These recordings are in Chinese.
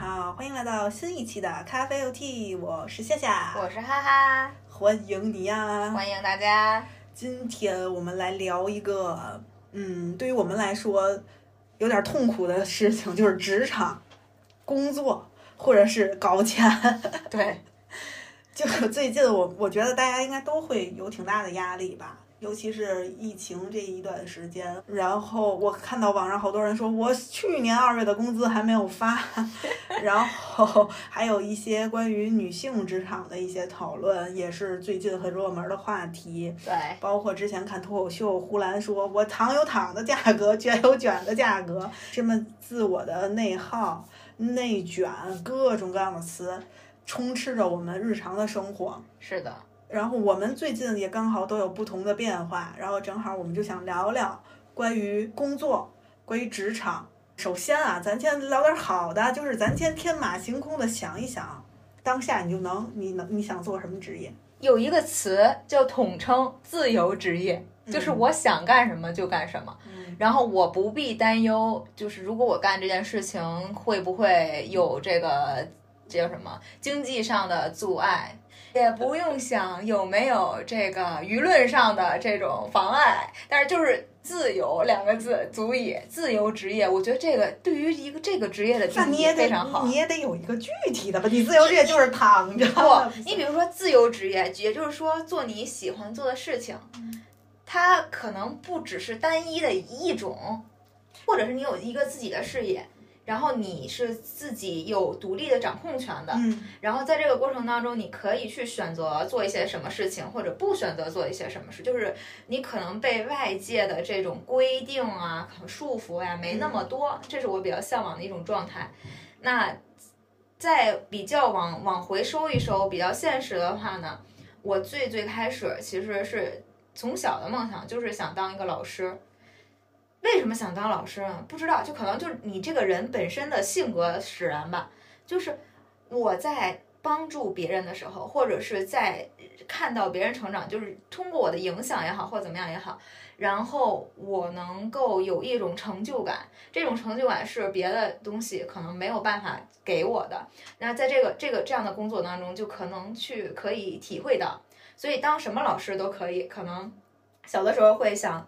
好，欢迎来到新一期的咖啡 OT，我是夏夏，我是哈哈，欢迎你呀！欢迎大家。今天我们来聊一个，嗯，对于我们来说有点痛苦的事情，就是职场工作或者是搞钱。对，就最近我我觉得大家应该都会有挺大的压力吧。尤其是疫情这一段时间，然后我看到网上好多人说，我去年二月的工资还没有发，然后还有一些关于女性职场的一些讨论，也是最近很热门的话题。对，包括之前看脱口秀，呼兰说我躺有躺的价格，卷有卷的价格，这么自我的内耗、内卷，各种各样的词，充斥着我们日常的生活。是的。然后我们最近也刚好都有不同的变化，然后正好我们就想聊聊关于工作，关于职场。首先啊，咱先聊点好的，就是咱先天马行空的想一想，当下你就能，你能你想做什么职业？有一个词叫统称自由职业，就是我想干什么就干什么，然后我不必担忧，就是如果我干这件事情会不会有这个这叫什么经济上的阻碍。也不用想有没有这个舆论上的这种妨碍，但是就是自由两个字足以自由职业。我觉得这个对于一个这个职业的定义非常好。你也得有一个具体的吧？你自由职业就是躺着。不，你比如说自由职业，也就是说做你喜欢做的事情，它可能不只是单一的一种，或者是你有一个自己的事业。然后你是自己有独立的掌控权的，嗯，然后在这个过程当中，你可以去选择做一些什么事情，或者不选择做一些什么事，就是你可能被外界的这种规定啊、束缚呀没那么多，这是我比较向往的一种状态。那再比较往往回收一收，比较现实的话呢，我最最开始其实是从小的梦想就是想当一个老师。为什么想当老师呢？不知道，就可能就是你这个人本身的性格使然吧。就是我在帮助别人的时候，或者是在看到别人成长，就是通过我的影响也好，或怎么样也好，然后我能够有一种成就感。这种成就感是别的东西可能没有办法给我的。那在这个这个这样的工作当中，就可能去可以体会到。所以当什么老师都可以，可能小的时候会想。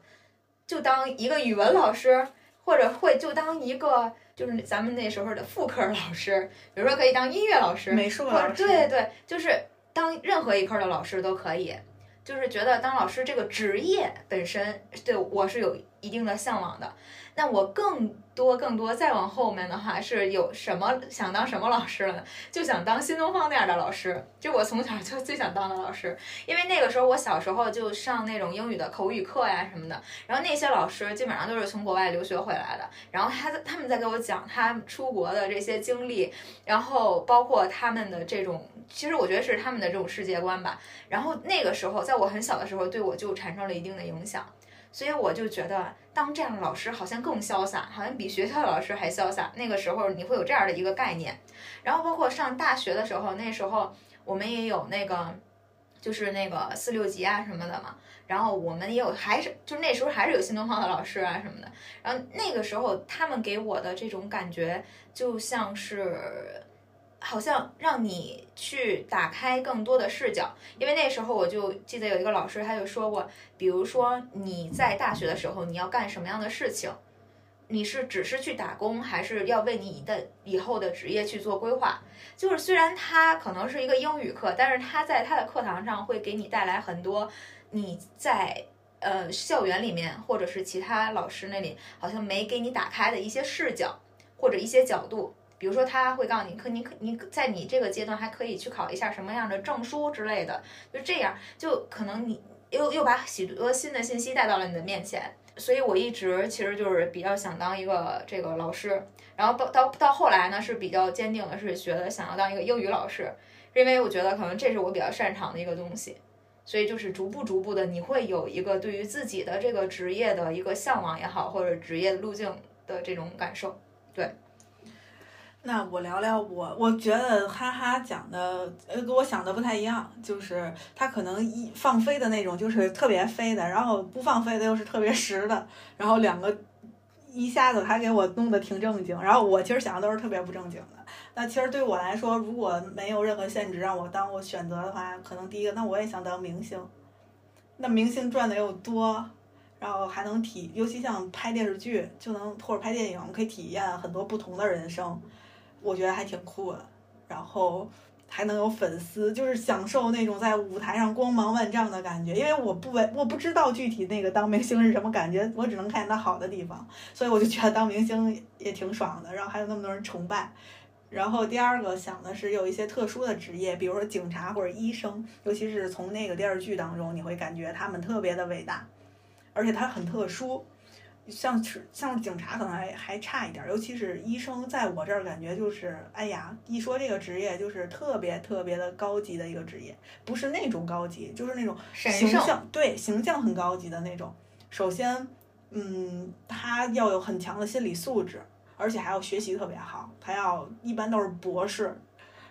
就当一个语文老师，或者会就当一个就是咱们那时候的副科老师，比如说可以当音乐老师、美术老师，对对，就是当任何一科的老师都可以。就是觉得当老师这个职业本身对我是有一定的向往的。那我更多更多再往后面的话是有什么想当什么老师了呢？就想当新东方那样的老师，就我从小就最想当的老师，因为那个时候我小时候就上那种英语的口语课呀什么的，然后那些老师基本上都是从国外留学回来的，然后他他们在给我讲他出国的这些经历，然后包括他们的这种，其实我觉得是他们的这种世界观吧。然后那个时候在我很小的时候对我就产生了一定的影响。所以我就觉得当这样的老师好像更潇洒，好像比学校的老师还潇洒。那个时候你会有这样的一个概念，然后包括上大学的时候，那时候我们也有那个，就是那个四六级啊什么的嘛。然后我们也有，还是就那时候还是有新东方的老师啊什么的。然后那个时候他们给我的这种感觉就像是。好像让你去打开更多的视角，因为那时候我就记得有一个老师他就说过，比如说你在大学的时候你要干什么样的事情，你是只是去打工，还是要为你的以后的职业去做规划？就是虽然他可能是一个英语课，但是他在他的课堂上会给你带来很多你在呃校园里面或者是其他老师那里好像没给你打开的一些视角或者一些角度。比如说，他会告诉你，可你可你在你这个阶段还可以去考一下什么样的证书之类的，就这样，就可能你又又把许多新的信息带到了你的面前。所以我一直其实就是比较想当一个这个老师，然后到到到后来呢是比较坚定的是觉得想要当一个英语老师，因为我觉得可能这是我比较擅长的一个东西。所以就是逐步逐步的，你会有一个对于自己的这个职业的一个向往也好，或者职业路径的这种感受，对。那我聊聊我，我觉得哈哈讲的，呃，跟我想的不太一样，就是他可能一放飞的那种，就是特别飞的，然后不放飞的又是特别实的，然后两个一下子还给我弄得挺正经，然后我其实想的都是特别不正经的。那其实对我来说，如果没有任何限制让我当我选择的话，可能第一个，那我也想当明星。那明星赚的又多，然后还能体，尤其像拍电视剧，就能或者拍电影，可以体验很多不同的人生，我觉得还挺酷的。然后还能有粉丝，就是享受那种在舞台上光芒万丈的感觉。因为我不为我不知道具体那个当明星是什么感觉，我只能看见他好的地方，所以我就觉得当明星也挺爽的。然后还有那么多人崇拜。然后第二个想的是有一些特殊的职业，比如说警察或者医生，尤其是从那个电视剧当中，你会感觉他们特别的伟大，而且他很特殊。像是像警察可能还还差一点，尤其是医生，在我这儿感觉就是，哎呀，一说这个职业就是特别特别的高级的一个职业，不是那种高级，就是那种形象，对形象很高级的那种。首先，嗯，他要有很强的心理素质。而且还要学习特别好，他要一般都是博士，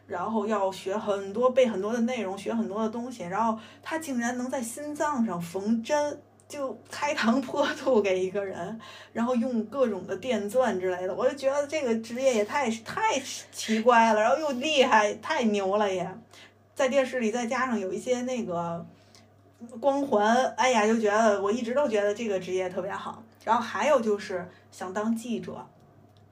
然后要学很多背很多的内容，学很多的东西，然后他竟然能在心脏上缝针，就开膛破肚给一个人，然后用各种的电钻之类的，我就觉得这个职业也太太奇怪了，然后又厉害，太牛了也，在电视里再加上有一些那个光环，哎呀，就觉得我一直都觉得这个职业特别好，然后还有就是想当记者。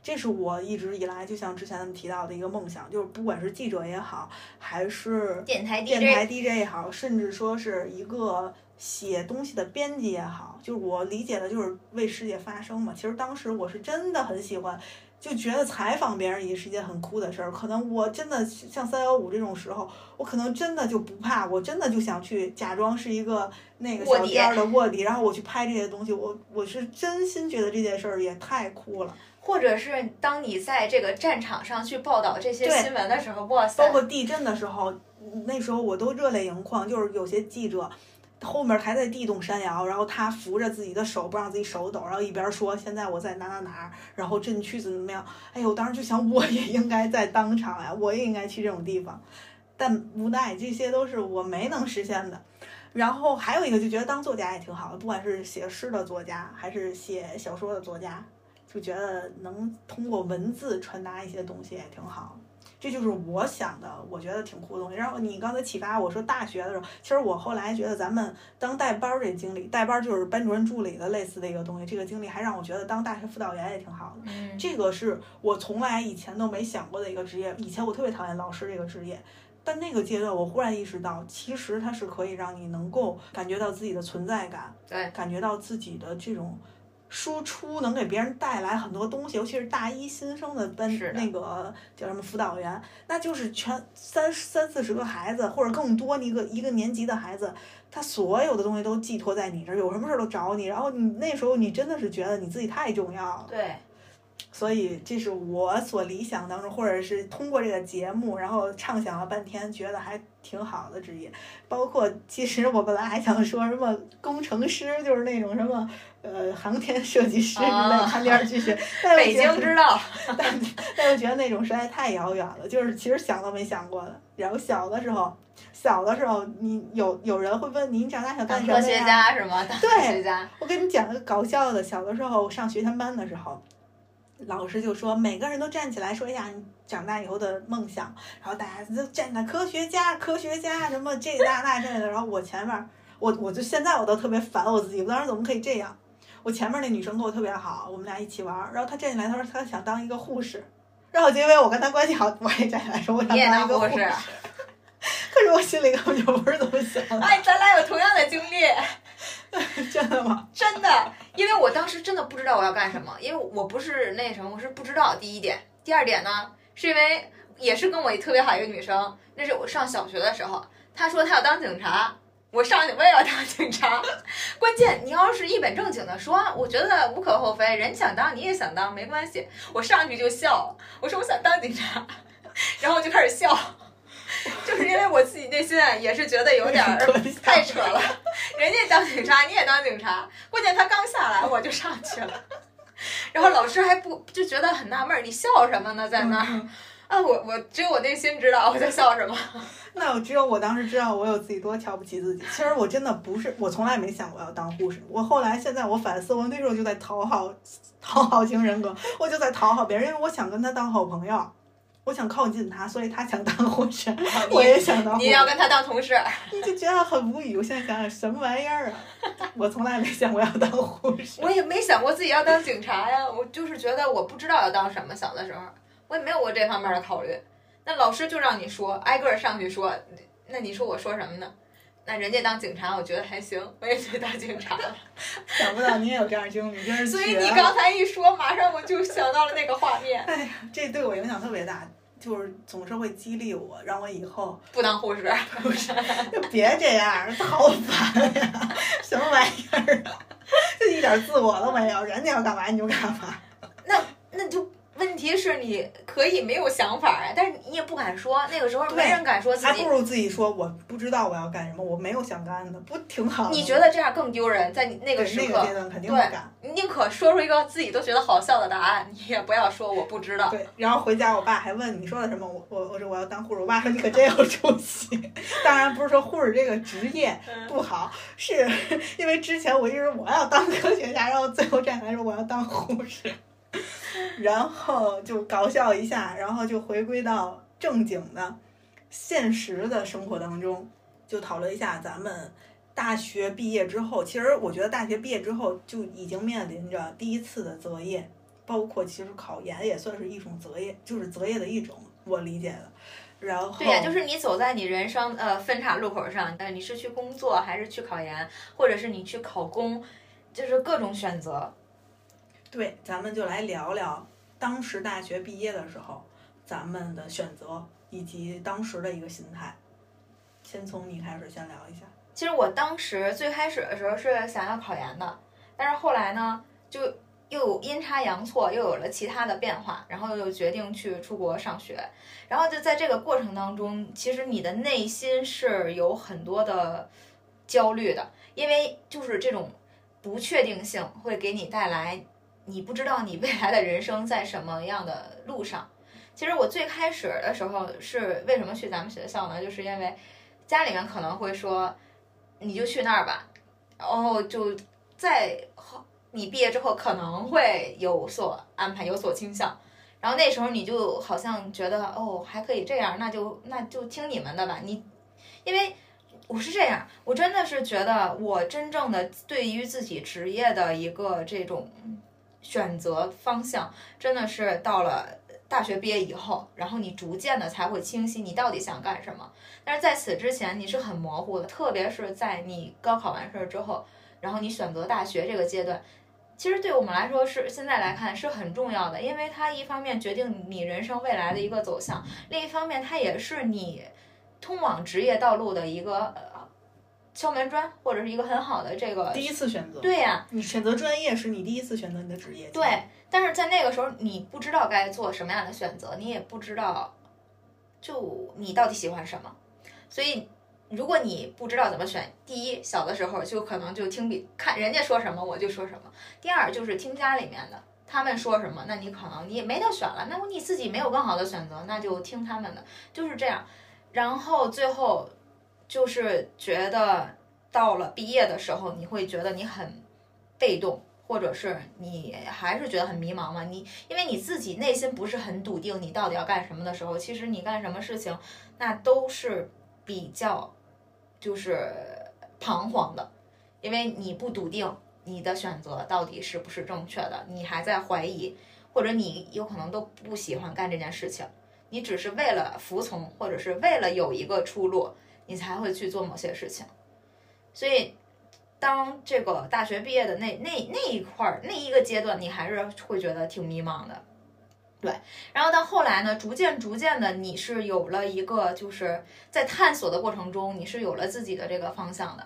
这是我一直以来就像之前提到的一个梦想，就是不管是记者也好，还是电台电台 DJ 也好，甚至说是一个写东西的编辑也好，就是我理解的就是为世界发声嘛。其实当时我是真的很喜欢，就觉得采访别人也是一件很酷的事儿。可能我真的像三幺五这种时候，我可能真的就不怕，我真的就想去假装是一个那个小店的卧底，然后我去拍这些东西。我我是真心觉得这件事儿也太酷了。或者是当你在这个战场上去报道这些新闻的时候，哇塞！包括地震的时候，那时候我都热泪盈眶。就是有些记者后面还在地动山摇，然后他扶着自己的手不让自己手抖，然后一边说现在我在哪哪哪，然后震区怎么怎么样。哎呦，我当时就想我也应该在当场呀，我也应该去这种地方。但无奈这些都是我没能实现的。然后还有一个就觉得当作家也挺好的，不管是写诗的作家还是写小说的作家。就觉得能通过文字传达一些东西也挺好，这就是我想的，我觉得挺酷的东西。然后你刚才启发我说大学的时候，其实我后来觉得咱们当带班儿这经历，带班儿就是班主任助理的类似的一个东西，这个经历还让我觉得当大学辅导员也挺好的。这个是我从来以前都没想过的一个职业。以前我特别讨厌老师这个职业，但那个阶段我忽然意识到，其实它是可以让你能够感觉到自己的存在感，对，感觉到自己的这种。输出能给别人带来很多东西，尤其是大一新生的班那个叫什么辅导员，那就是全三三四十个孩子或者更多一个一个年级的孩子，他所有的东西都寄托在你这儿，有什么事儿都找你，然后你那时候你真的是觉得你自己太重要了。对。所以这是我所理想当中，或者是通过这个节目，然后畅想了半天，觉得还挺好的职业。包括其实我本来还想说什么工程师，就是那种什么呃航天设计师之类，看电视剧学。北京知道，但但又觉得那种实在太遥远了，就是其实想都没想过的。然后小的时候，小的时候你有有人会问你，你长大想干什么呀？科学家是吗？当科学家。我跟你讲个搞笑的，小的时候上学前班的时候。老师就说每个人都站起来说一下你长大以后的梦想，然后大家就站在科学家、科学家什么这那那这的，然后我前面我我就现在我都特别烦我自己，我当时怎么可以这样？我前面那女生跟我特别好，我们俩一起玩，然后她站起来她说她想当一个护士，然后就因为我跟她关系好，我也站起来说我想当一个护士，可是我心里根本就不是这么想的。哎，咱俩有同样的经历。真的吗？真的，因为我当时真的不知道我要干什么，因为我不是那什么，我是不知道。第一点，第二点呢，是因为也是跟我特别好一个女生，那是我上小学的时候，她说她要当警察，我上去我也要当警察。关键你要是一本正经的说，我觉得无可厚非，人想当你也想当，没关系。我上去就笑，我说我想当警察，然后我就开始笑。就是因为我自己内心啊，也是觉得有点 太扯了。人家当警察，你也当警察，关键他刚下来我就上去了，然后老师还不就觉得很纳闷儿，你笑什么呢，在那儿？啊，我我只有我内心知道我在笑什么。那我只有我当时知道我有自己多瞧不起自己。其实我真的不是，我从来没想过要当护士。我后来现在我反思，我那时候就在讨好讨好型人格，我就在讨好别人，因为我想跟他当好朋友，我想靠近他，所以他想当护士 我也想当护士。你要跟他当同事，你就觉得很无语。我现在想想，什么玩意儿啊？我从来没想过要当护士，我也没想过自己要当警察呀。我就是觉得我不知道要当什么，小的时候我也没有过这方面的考虑。那老师就让你说，挨个上去说，那你说我说什么呢？那人家当警察，我觉得还行，我也去当警察了。想不到你也有这样经历，真是所以你刚才一说，马上我就想到了那个画面。哎呀，这对我影响特别大，就是总是会激励我，让我以后不当护士。不是，就别这样，好烦呀！什么玩意儿啊？就一点自我都没有，人家要干嘛你就干嘛。那那就。问题是你可以没有想法啊，但是你也不敢说。那个时候没人敢说自己，还不如自己说我不知道我要干什么，我没有想干的，不挺好？你觉得这样更丢人？在你那个时刻，对，你宁可说出一个自己都觉得好笑的答案，你也不要说我不知道。对，然后回家我爸还问你说的什么，我我我说我要当护士，我爸说你可真有出息。当然不是说护士这个职业不好，是因为之前我一直我要当科学家，然后最后站起来说我要当护士。然后就搞笑一下，然后就回归到正经的、现实的生活当中，就讨论一下咱们大学毕业之后。其实我觉得大学毕业之后就已经面临着第一次的择业，包括其实考研也算是一种择业，就是择业的一种，我理解的。然后对呀，就是你走在你人生呃分岔路口上，呃，你是去工作还是去考研，或者是你去考公，就是各种选择。对，咱们就来聊聊当时大学毕业的时候，咱们的选择以及当时的一个心态。先从你开始，先聊一下。其实我当时最开始的时候是想要考研的，但是后来呢，就又阴差阳错又有了其他的变化，然后又决定去出国上学。然后就在这个过程当中，其实你的内心是有很多的焦虑的，因为就是这种不确定性会给你带来。你不知道你未来的人生在什么样的路上。其实我最开始的时候是为什么去咱们学校呢？就是因为家里面可能会说，你就去那儿吧，然后就在你毕业之后可能会有所安排，有所倾向。然后那时候你就好像觉得哦还可以这样，那就那就听你们的吧。你因为我是这样，我真的是觉得我真正的对于自己职业的一个这种。选择方向真的是到了大学毕业以后，然后你逐渐的才会清晰你到底想干什么。但是在此之前你是很模糊的，特别是在你高考完事儿之后，然后你选择大学这个阶段，其实对我们来说是现在来看是很重要的，因为它一方面决定你人生未来的一个走向，另一方面它也是你通往职业道路的一个。敲门砖，或者是一个很好的这个第一次选择。对呀，你选择专业是你第一次选择你的职业。对，但是在那个时候，你不知道该做什么样的选择，你也不知道，就你到底喜欢什么。所以，如果你不知道怎么选，第一，小的时候就可能就听比看人家说什么我就说什么；第二，就是听家里面的，他们说什么，那你可能你也没得选了。那么你自己没有更好的选择，那就听他们的，就是这样。然后最后。就是觉得到了毕业的时候，你会觉得你很被动，或者是你还是觉得很迷茫嘛？你因为你自己内心不是很笃定，你到底要干什么的时候，其实你干什么事情，那都是比较就是彷徨的，因为你不笃定你的选择到底是不是正确的，你还在怀疑，或者你有可能都不喜欢干这件事情，你只是为了服从，或者是为了有一个出路。你才会去做某些事情，所以当这个大学毕业的那那那一块儿那一个阶段，你还是会觉得挺迷茫的，对。然后到后来呢，逐渐逐渐的，你是有了一个就是在探索的过程中，你是有了自己的这个方向的，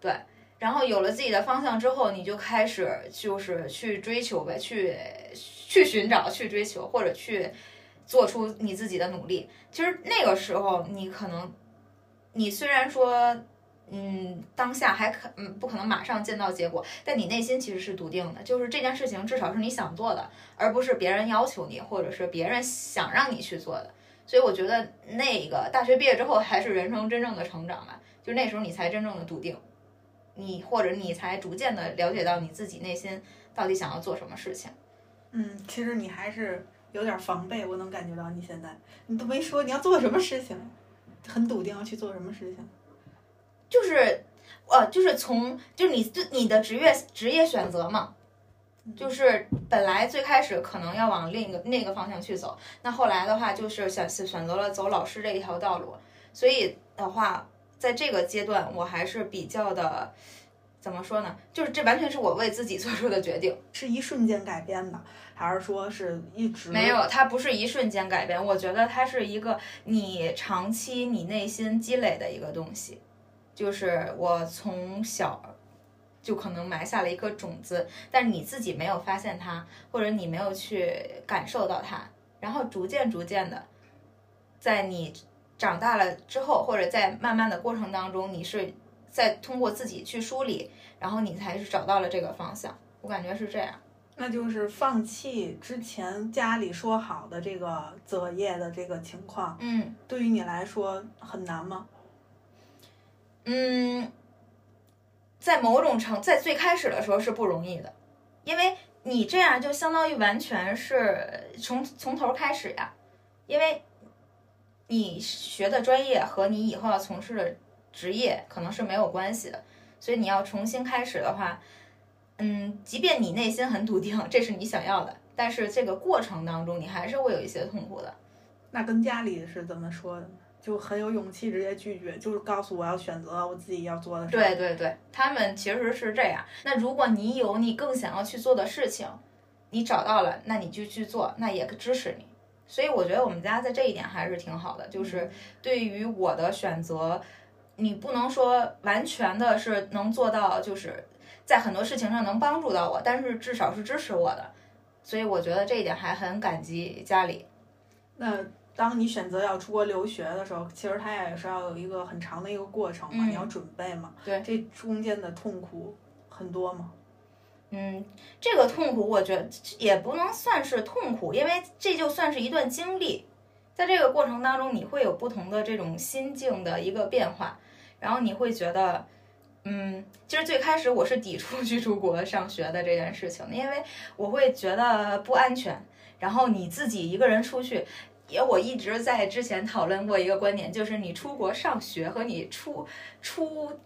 对。然后有了自己的方向之后，你就开始就是去追求呗，去去寻找，去追求，或者去做出你自己的努力。其实那个时候，你可能。你虽然说嗯，当下还可嗯不可能马上见到结果，但你内心其实是笃定的，就是这件事情至少是你想做的，而不是别人要求你，或者是别人想让你去做的。所以我觉得那个大学毕业之后，还是人生真正的成长吧，就那时候你才真正的笃定，你或者你才逐渐的了解到你自己内心到底想要做什么事情。嗯，其实你还是有点防备，我能感觉到你现在，你都没说你要做什么事情，很笃定要去做什么事情。就是，呃，就是从就是你对你的职业职业选择嘛，就是本来最开始可能要往另一个那个方向去走，那后来的话就是选选择了走老师这一条道路，所以的话，在这个阶段我还是比较的。怎么说呢？就是这完全是我为自己做出的决定，是一瞬间改变的，还是说是一直没有？它不是一瞬间改变，我觉得它是一个你长期你内心积累的一个东西。就是我从小就可能埋下了一颗种子，但是你自己没有发现它，或者你没有去感受到它，然后逐渐逐渐的，在你长大了之后，或者在慢慢的过程当中，你是在通过自己去梳理，然后你才是找到了这个方向。我感觉是这样。那就是放弃之前家里说好的这个择业的这个情况，嗯对于你来说很难吗？嗯，在某种程，在最开始的时候是不容易的，因为你这样就相当于完全是从从头开始呀，因为你学的专业和你以后要从事的职业可能是没有关系的，所以你要重新开始的话，嗯，即便你内心很笃定这是你想要的，但是这个过程当中你还是会有一些痛苦的。那跟家里是怎么说的？就很有勇气直接拒绝，就是告诉我要选择我自己要做的事。对对对，他们其实是这样。那如果你有你更想要去做的事情，你找到了，那你就去做，那也支持你。所以我觉得我们家在这一点还是挺好的，就是对于我的选择，你不能说完全的是能做到，就是在很多事情上能帮助到我，但是至少是支持我的。所以我觉得这一点还很感激家里。那当你选择要出国留学的时候，其实它也是要有一个很长的一个过程嘛，嗯你要准备嘛。对这中间的痛苦很多嘛。嗯，这个痛苦我觉得也不能算是痛苦，因为这就算是一段经历，在这个过程当中，你会有不同的这种心境的一个变化，然后你会觉得，嗯，其实最开始我是抵触 去出国上学的这件事情，因为我会觉得不安全，然后你自己一个人出去。也我一直在之前讨论过一个观点，就是你出国上学和你出出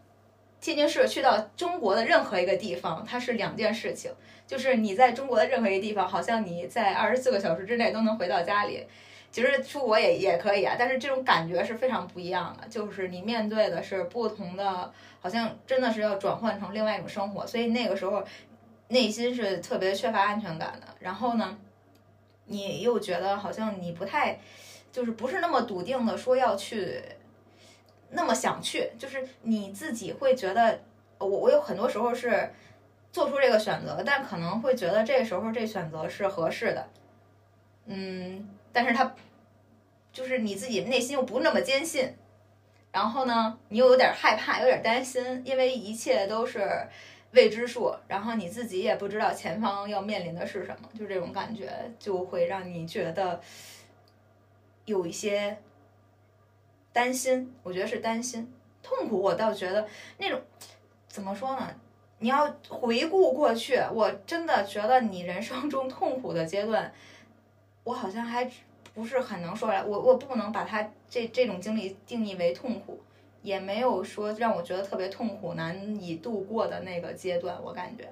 天津市去到中国的任何一个地方，它是两件事情。就是你在中国的任何一个地方，好像你在二十四个小时之内都能回到家里。其实出国也也可以啊，但是这种感觉是非常不一样的。就是你面对的是不同的，好像真的是要转换成另外一种生活，所以那个时候内心是特别缺乏安全感的。然后呢，你又觉得好像你不太，就是不是那么笃定的说要去，那么想去，就是你自己会觉得，我我有很多时候是做出这个选择，但可能会觉得这时候这选择是合适的，嗯，但是他就是你自己内心又不那么坚信，然后呢，你又有点害怕，有点担心，因为一切都是未知数，然后你自己也不知道前方要面临的是什么，就这种感觉就会让你觉得有一些担心，我觉得是担心，痛苦我倒觉得那种怎么说呢？你要回顾过去，我真的觉得你人生中痛苦的阶段，我好像还不是很能说来，我我不能把它这这种经历定义为痛苦。也没有说让我觉得特别痛苦、难以度过的那个阶段，我感觉，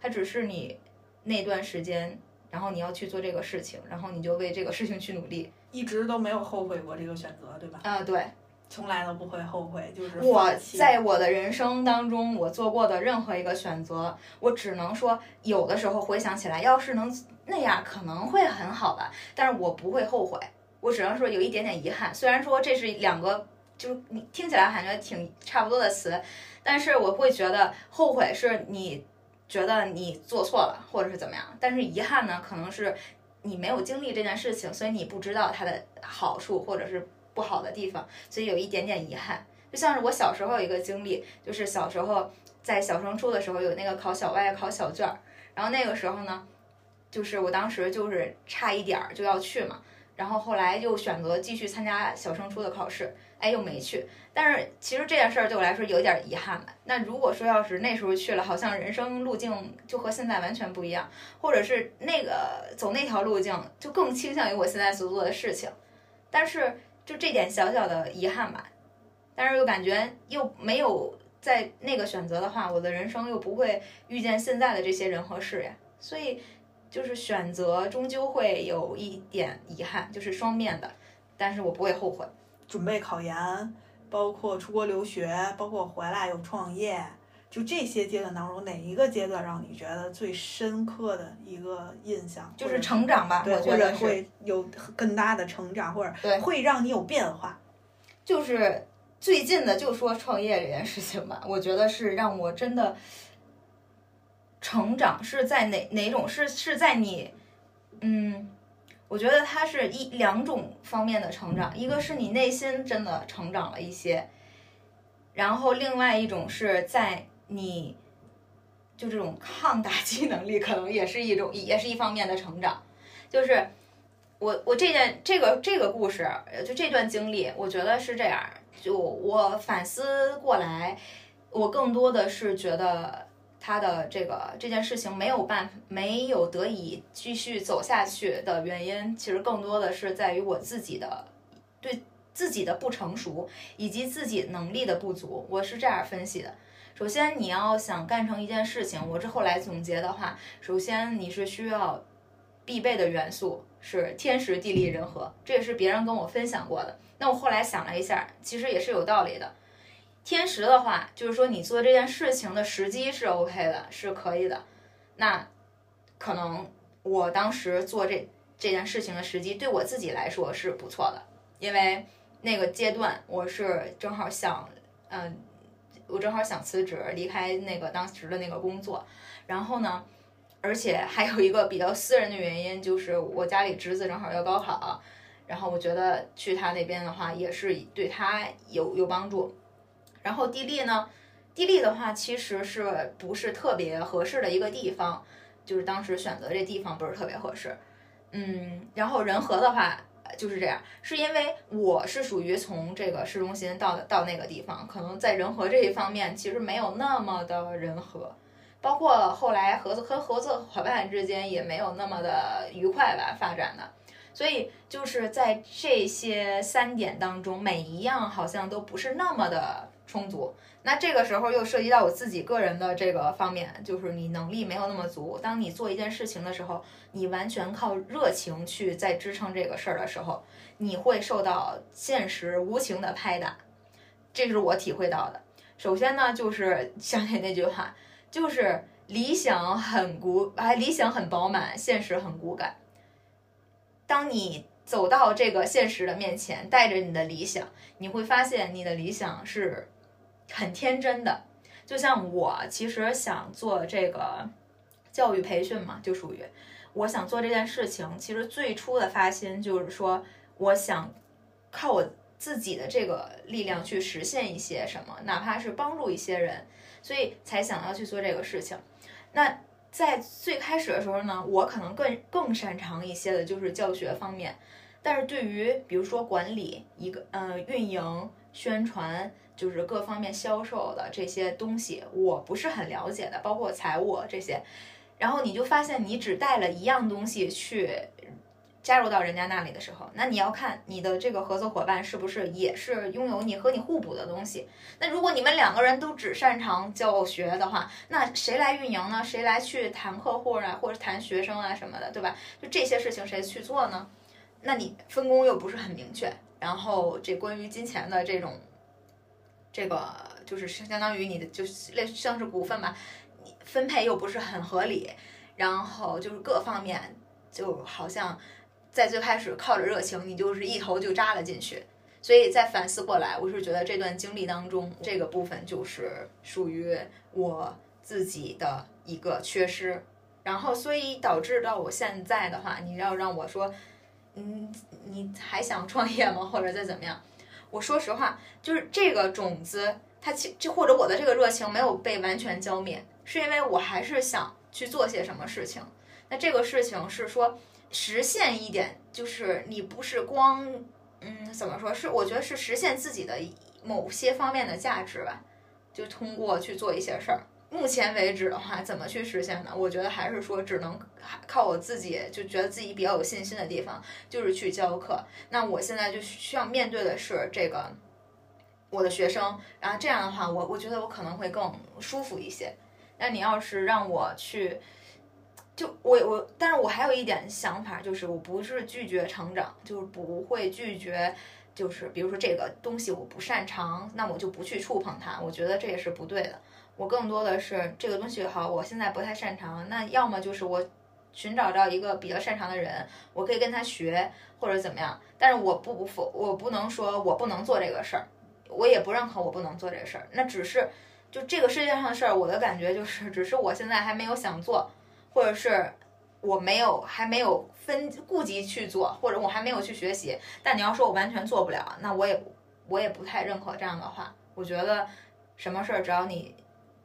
它只是你那段时间，然后你要去做这个事情，然后你就为这个事情去努力。一直都没有后悔过这个选择，对吧？啊、对，从来都不会后悔，就是我在我的人生当中，我做过的任何一个选择，我只能说，有的时候回想起来，要是能那样，可能会很好吧，但是我不会后悔，我只能说有一点点遗憾。虽然说这是两个。就是你听起来感觉挺差不多的词，但是我会觉得后悔是你觉得你做错了，或者是怎么样。但是遗憾呢，可能是你没有经历这件事情，所以你不知道它的好处或者是不好的地方，所以有一点点遗憾。就像是我小时候有一个经历，就是小时候在小升初的时候有那个考小外考小卷儿，然后那个时候呢，就是我当时就是差一点儿就要去嘛，然后后来又选择继续参加小升初的考试，哎，又没去。但是其实这件事儿对我来说有点遗憾了。那如果说要是那时候去了，好像人生路径就和现在完全不一样，或者是那个走那条路径就更倾向于我现在所做的事情。但是就这点小小的遗憾吧，但是又感觉又没有在那个选择的话，我的人生又不会遇见现在的这些人和事呀。所以就是选择终究会有一点遗憾，就是双面的，但是我不会后悔。准备考研，包括出国留学，包括回来又创业，就这些阶段当中，哪一个阶段让你觉得最深刻的一个印象？就是成长吧，对，我觉或者得。会有更大的成长，或者对会让你有变化。就是最近的，就说创业这件事情吧，我觉得是让我真的成长是在哪哪种是是在你，嗯，我觉得它是一两种方面的成长，一个是你内心真的成长了一些，然后另外一种是在你就这种抗打击能力，可能也是一种也是一方面的成长，就是。我我这件这个这个故事，就这段经历，我觉得是这样。就我反思过来，我更多的是觉得他的这个这件事情没有办法没有得以继续走下去的原因，其实更多的是在于我自己的对自己的不成熟以及自己能力的不足。我是这样分析的。首先，你要想干成一件事情，我之后来总结的话，首先你是需要必备的元素。是天时地利人和，这也是别人跟我分享过的。那我后来想了一下，其实也是有道理的。天时的话，就是说你做这件事情的时机是 OK 的，是可以的。那可能我当时做这这件事情的时机，对我自己来说是不错的，因为那个阶段我是正好想，嗯，我正好想辞职，离开那个当时的那个工作，然后呢。而且还有一个比较私人的原因，就是我家里侄子正好要高考，然后我觉得去他那边的话也是对他有有帮助。然后地利呢，地利的话其实是不是特别合适的一个地方，就是当时选择这地方不是特别合适。嗯，然后人和的话就是这样，是因为我是属于从这个市中心到到那个地方，可能在人和这一方面其实没有那么的人和。包括后来合作和合作伙伴之间也没有那么的愉快吧发展的，所以就是在这些三点当中，每一样好像都不是那么的充足。那这个时候又涉及到我自己个人的这个方面，就是你能力没有那么足。当你做一件事情的时候，你完全靠热情去在支撑这个事儿的时候，你会受到现实无情的拍打。这是我体会到的。首先呢，就是 相信那句话。就是理想很骨，哎，理想很饱满，现实很骨感。当你走到这个现实的面前，带着你的理想，你会发现你的理想是很天真的。就像我其实想做这个教育培训嘛，就属于我想做这件事情。其实最初的发心就是说，我想靠我自己的这个力量去实现一些什么，哪怕是帮助一些人。所以才想要去做这个事情。那在最开始的时候呢，我可能更更擅长一些的就是教学方面，但是对于比如说管理一个呃运营、宣传，就是各方面销售的这些东西，我不是很了解的，包括财务这些。然后你就发现，你只带了一样东西去。加入到人家那里的时候，那你要看你的这个合作伙伴是不是也是拥有你和你互补的东西。那如果你们两个人都只擅长教学的话，那谁来运营呢？谁来去谈客户啊，或者谈学生啊什么的，对吧？就这些事情谁去做呢？那你分工又不是很明确，然后这关于金钱的这种，这个就是相当于你的就是类似像是股份吧，分配又不是很合理，然后就是各方面就好像。在最开始靠着热情，你就是一头就扎了进去，所以在反思过来，我是觉得这段经历当中，这个部分就是属于我自己的一个缺失，然后所以导致到我现在的话，你要让我说，嗯，你还想创业吗？或者再怎么样？我说实话，就是这个种子，它其就或者我的这个热情没有被完全浇灭，是因为我还是想去做些什么事情。那这个事情是说实现一点，就是你不是光，嗯，怎么说是？我觉得是实现自己的某些方面的价值吧，就通过去做一些事儿。目前为止的话，怎么去实现呢？我觉得还是说只能靠我自己，就觉得自己比较有信心的地方，就是去教课。那我现在就需要面对的是这个我的学生，然后这样的话，我我觉得我可能会更舒服一些。那你要是让我去，就我我，但是我还有一点想法，就是我不是拒绝成长，就是不会拒绝，就是比如说这个东西我不擅长，那我就不去触碰它。我觉得这也是不对的。我更多的是这个东西好，我现在不太擅长，那要么就是我寻找到一个比较擅长的人，我可以跟他学或者怎么样。但是我不不否，我不能说我不能做这个事儿，我也不认可我不能做这个事儿。那只是就这个世界上的事儿，我的感觉就是，只是我现在还没有想做，或者是我没有还没有分顾及去做，或者我还没有去学习。但你要说我完全做不了，那我也我也不太认可这样的话。我觉得什么事儿只要你。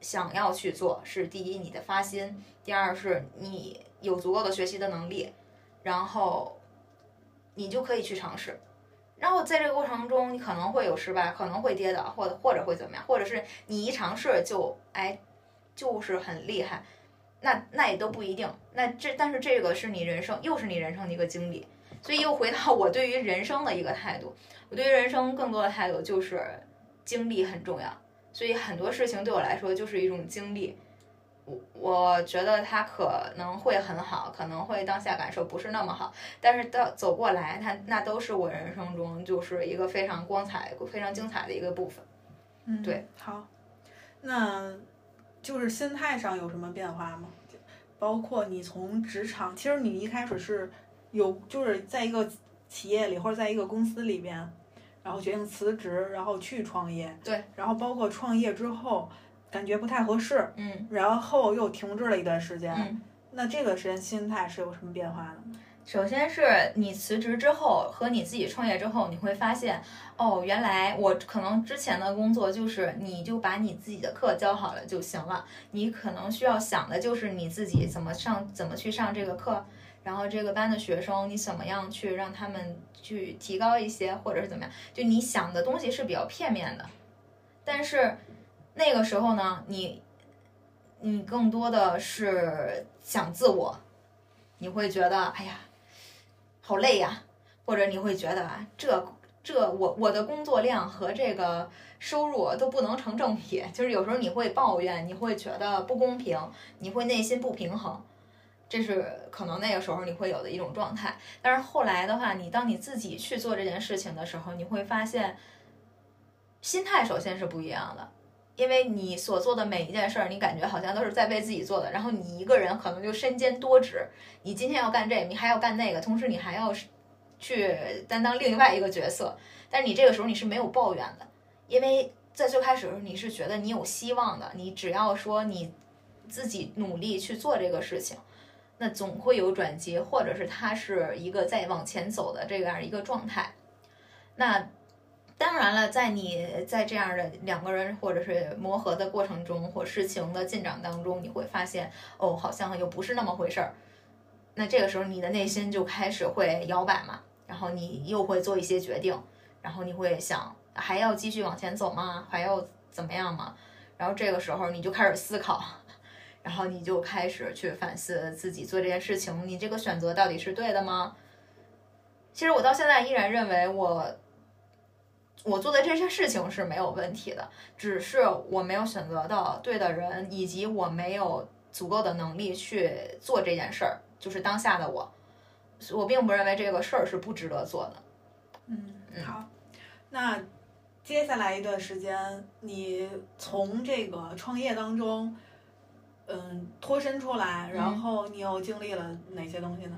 想要去做是第一，你的发心；第二是你有足够的学习的能力，然后你就可以去尝试。然后在这个过程中，你可能会有失败，可能会跌倒，或或者会怎么样，或者是你一尝试就哎就是很厉害，那那也都不一定。那这但是这个是你人生，又是你人生的一个经历。所以又回到我对于人生的一个态度，我对于人生更多的态度就是经历很重要。所以很多事情对我来说就是一种经历，我我觉得它可能会很好，可能会当下感受不是那么好，但是到走过来，它那都是我人生中就是一个非常光彩、非常精彩的一个部分。嗯，对，好，那就是心态上有什么变化吗？包括你从职场，其实你一开始是有就是在一个企业里或者在一个公司里边。然后决定辞职，然后去创业。对。然后包括创业之后，感觉不太合适。嗯。然后又停滞了一段时间。嗯。那这个时间心态是有什么变化呢？首先是你辞职之后和你自己创业之后，你会发现，哦，原来我可能之前的工作就是你就把你自己的课教好了就行了，你可能需要想的就是你自己怎么上，怎么去上这个课。然后这个班的学生，你怎么样去让他们去提高一些，或者是怎么样？就你想的东西是比较片面的，但是那个时候呢，你你更多的是想自我，你会觉得哎呀，好累呀，或者你会觉得啊这这我我的工作量和这个收入都不能成正比，就是有时候你会抱怨，你会觉得不公平，你会内心不平衡。这是可能那个时候你会有的一种状态，但是后来的话，你当你自己去做这件事情的时候，你会发现，心态首先是不一样的，因为你所做的每一件事儿，你感觉好像都是在为自己做的，然后你一个人可能就身兼多职，你今天要干这，你还要干那个，同时你还要去担当另外一个角色，但是你这个时候你是没有抱怨的，因为在最开始的时候你是觉得你有希望的，你只要说你自己努力去做这个事情。那总会有转机，或者是它是一个在往前走的这样一个状态。那当然了，在你在这样的两个人或者是磨合的过程中，或事情的进展当中，你会发现哦，好像又不是那么回事儿。那这个时候，你的内心就开始会摇摆嘛，然后你又会做一些决定，然后你会想还要继续往前走吗？还要怎么样吗？然后这个时候你就开始思考。然后你就开始去反思自己做这件事情，你这个选择到底是对的吗？其实我到现在依然认为我我做的这些事情是没有问题的，只是我没有选择到对的人，以及我没有足够的能力去做这件事儿，就是当下的我，我并不认为这个事儿是不值得做的。嗯，好，那接下来一段时间，你从这个创业当中。嗯，脱身出来，然后你又经历了哪些东西呢？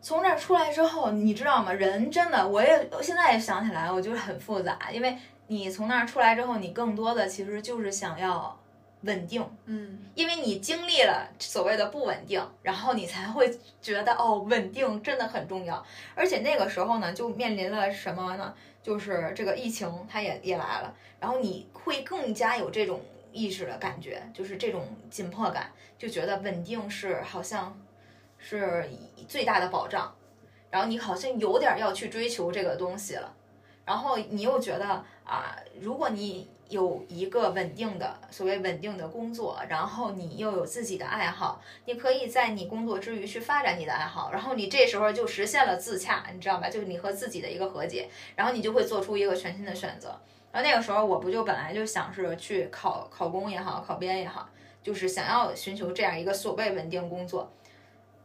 从这儿出来之后，你知道吗？人真的，我也现在也想起来，我觉得很复杂。因为你从那儿出来之后，你更多的其实就是想要稳定，嗯因为你经历了所谓的不稳定，然后你才会觉得哦，稳定真的很重要。而且那个时候呢，就面临了什么呢？就是这个疫情它也也来了，然后你会更加有这种意识的感觉，就是这种紧迫感，就觉得稳定是好像是最大的保障，然后你好像有点要去追求这个东西了，然后你又觉得啊，如果你有一个稳定的所谓稳定的工作，然后你又有自己的爱好，你可以在你工作之余去发展你的爱好，然后你这时候就实现了自洽，你知道吧？就是你和自己的一个和解，然后你就会做出一个全新的选择。然后那个时候我不就本来就想是去考考公也好，考编也好，就是想要寻求这样一个所谓稳定工作。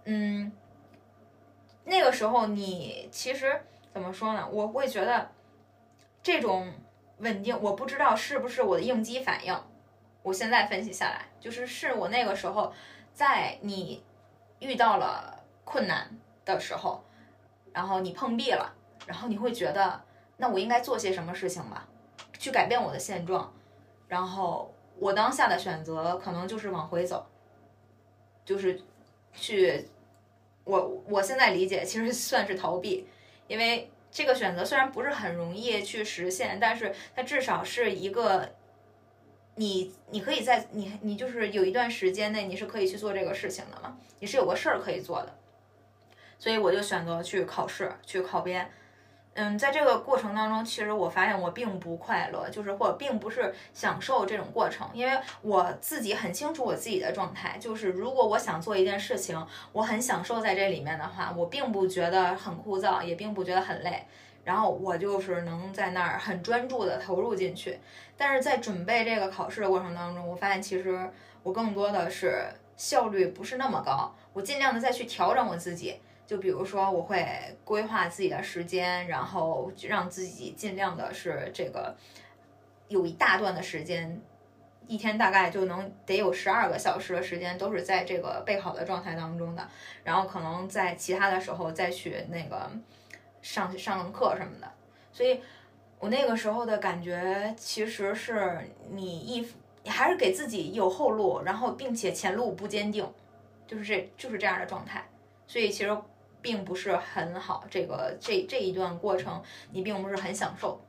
嗯，那个时候你其实怎么说呢？我会觉得这种稳定，我不知道是不是我的应激反应。我现在分析下来，就是是我那个时候在你遇到了困难的时候，然后你碰壁了，然后你会觉得，那我应该做些什么事情吧，去改变我的现状。然后我当下的选择可能就是往回走，就是去，我我现在理解其实算是逃避，因为这个选择虽然不是很容易去实现，但是它至少是一个。你你可以在你你就是有一段时间内你是可以去做这个事情的嘛，你是有个事儿可以做的，所以我就选择去考试去考编。嗯，在这个过程当中，其实我发现我并不快乐，就是或者并不是享受这种过程，因为我自己很清楚我自己的状态，就是如果我想做一件事情，我很享受在这里面的话，我并不觉得很枯燥，也并不觉得很累，然后我就是能在那儿很专注的投入进去。但是在准备这个考试的过程当中，我发现其实我更多的是效率不是那么高，我尽量的再去调整我自己。就比如说，我会规划自己的时间，然后让自己尽量的是这个有一大段的时间，一天大概就能得有十二个小时的时间都是在这个备考的状态当中的，然后可能在其他的时候再去那个上上课什么的。所以我那个时候的感觉其实是你一你还是给自己有后路，然后并且前路不坚定，就是这就是这样的状态。所以其实。并不是很好，这个这这一段过程你并不是很享受。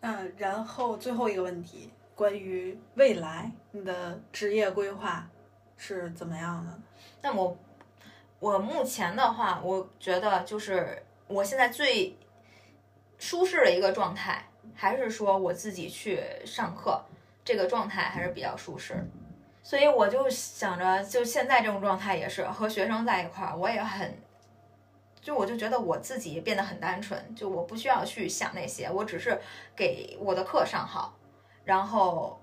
嗯，然后最后一个问题，关于未来你的职业规划是怎么样的？那我我目前的话，我觉得就是我现在最舒适的一个状态，还是说我自己去上课，这个状态还是比较舒适。所以我就想着，就现在这种状态也是和学生在一块儿，我也很，就我就觉得我自己变得很单纯，就我不需要去想那些，我只是给我的课上好，然后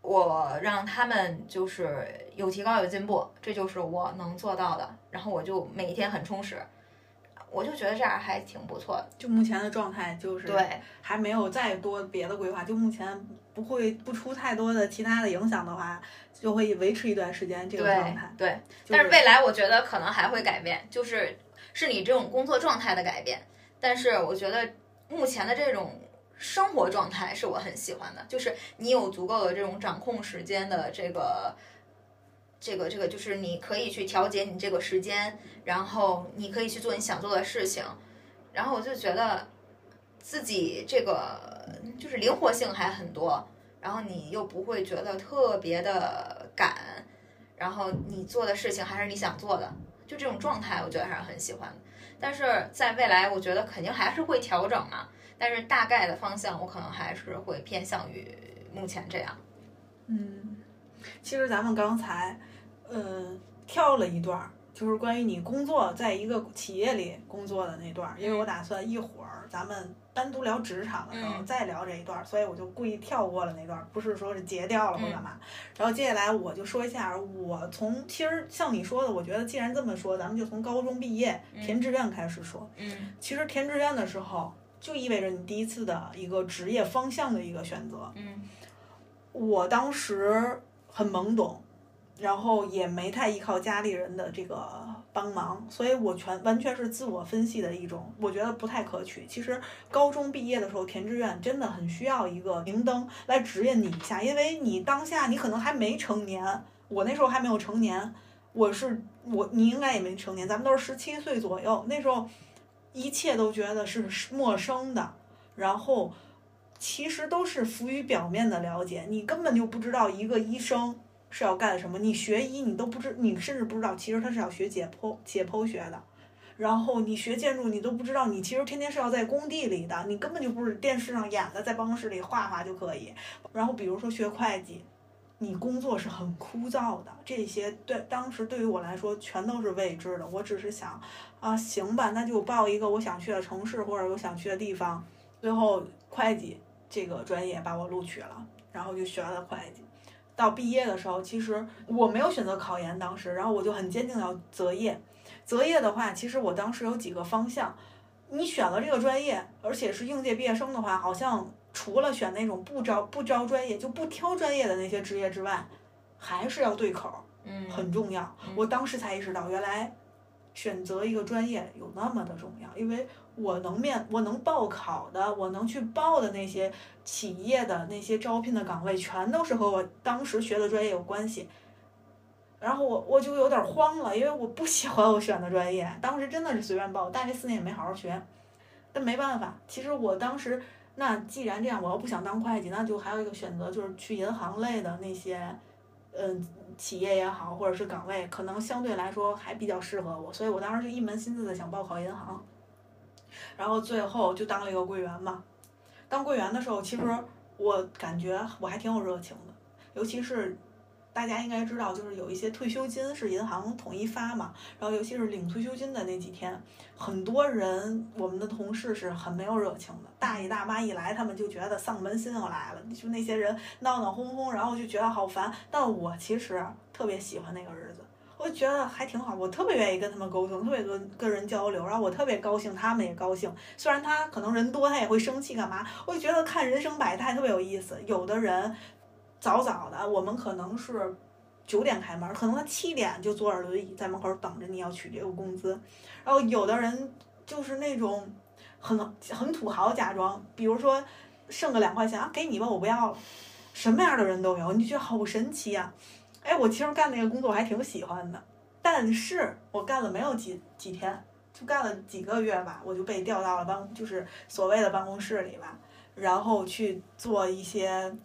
我让他们就是有提高有进步，这就是我能做到的，然后我就每一天很充实，我就觉得这样还挺不错的。就目前的状态就是对，还没有再多别的规划，就目前不会不出太多的其他的影响的话。就会维持一段时间这个状态，对，就但是未来我觉得可能还会改变，就是是你这种工作状态的改变。但是我觉得目前的这种生活状态是我很喜欢的，就是你有足够的这种掌控时间的这个，这个这个，就是你可以去调节你这个时间，然后你可以去做你想做的事情，然后我就觉得自己这个就是灵活性还很多。然后你又不会觉得特别的赶，然后你做的事情还是你想做的，就这种状态，我觉得还是很喜欢的。但是在未来，我觉得肯定还是会调整嘛。但是大概的方向，我可能还是会偏向于目前这样。嗯，其实咱们刚才，呃，跳了一段，就是关于你工作在一个企业里工作的那段，因为我打算一会儿咱们。单独聊职场的时候再聊这一段，所以我就故意跳过了那段，不是说是截掉了或干嘛。然后接下来我就说一下，我从其实像你说的，我觉得既然这么说，咱们就从高中毕业填志愿开始说。嗯，其实填志愿的时候，就意味着你第一次的一个职业方向的一个选择。嗯，我当时很懵懂，然后也没太依靠家里人的这个帮忙，所以我全完全是自我分析的一种，我觉得不太可取。其实高中毕业的时候填志愿真的很需要一个明灯来指引你一下，因为你当下你可能还没成年，我那时候还没有成年，我是我你应该也没成年，咱们都是十七岁左右，那时候一切都觉得是陌生的，然后其实都是浮于表面的了解，你根本就不知道一个医生。是要干什么？你学医，你都不知，你甚至不知道，其实他是要学解剖、解剖学的。然后你学建筑，你都不知道，你其实天天是要在工地里的，你根本就不是电视上演的，在办公室里画画就可以。然后比如说学会计，你工作是很枯燥的，这些对当时对于我来说全都是未知的。我只是想，啊，行吧，那就报一个我想去的城市或者我想去的地方。最后会计这个专业把我录取了，然后就学了会计。到毕业的时候，其实我没有选择考研，当时，然后我就很坚定的要择业。择业的话，其实我当时有几个方向。你选了这个专业，而且是应届毕业生的话，好像除了选那种不招不招专业就不挑专业的那些职业之外，还是要对口，嗯，很重要。我当时才意识到，原来选择一个专业有那么的重要，因为。我能面，我能报考的，我能去报的那些企业的那些招聘的岗位，全都是和我当时学的专业有关系。然后我我就有点慌了，因为我不喜欢我选的专业，当时真的是随便报，大学四年也没好好学。但没办法，其实我当时那既然这样，我要不想当会计，那就还有一个选择，就是去银行类的那些，嗯，企业也好，或者是岗位，可能相对来说还比较适合我，所以我当时就一门心思的想报考银行。然后最后就当了一个柜员嘛。当柜员的时候，其实我感觉我还挺有热情的，尤其是大家应该知道，就是有一些退休金是银行统一发嘛。然后尤其是领退休金的那几天，很多人我们的同事是很没有热情的。大爷大妈一来，他们就觉得丧门星要来了，就那些人闹闹哄哄，然后就觉得好烦。但我其实特别喜欢那个日子。我觉得还挺好，我特别愿意跟他们沟通，特别多跟人交流，然后我特别高兴，他们也高兴。虽然他可能人多，他也会生气干嘛？我就觉得看人生百态特别有意思。有的人早早的，我们可能是九点开门，可能他七点就坐着轮椅在门口等着你要取这个工资。然后有的人就是那种很很土豪假装，比如说剩个两块钱啊，给你吧，我不要了。什么样的人都有，你就觉得好神奇呀。哎，我其实干那个工作我还挺喜欢的，但是我干了没有几几天，就干了几个月吧，我就被调到了办，就是所谓的办公室里吧，然后去做一些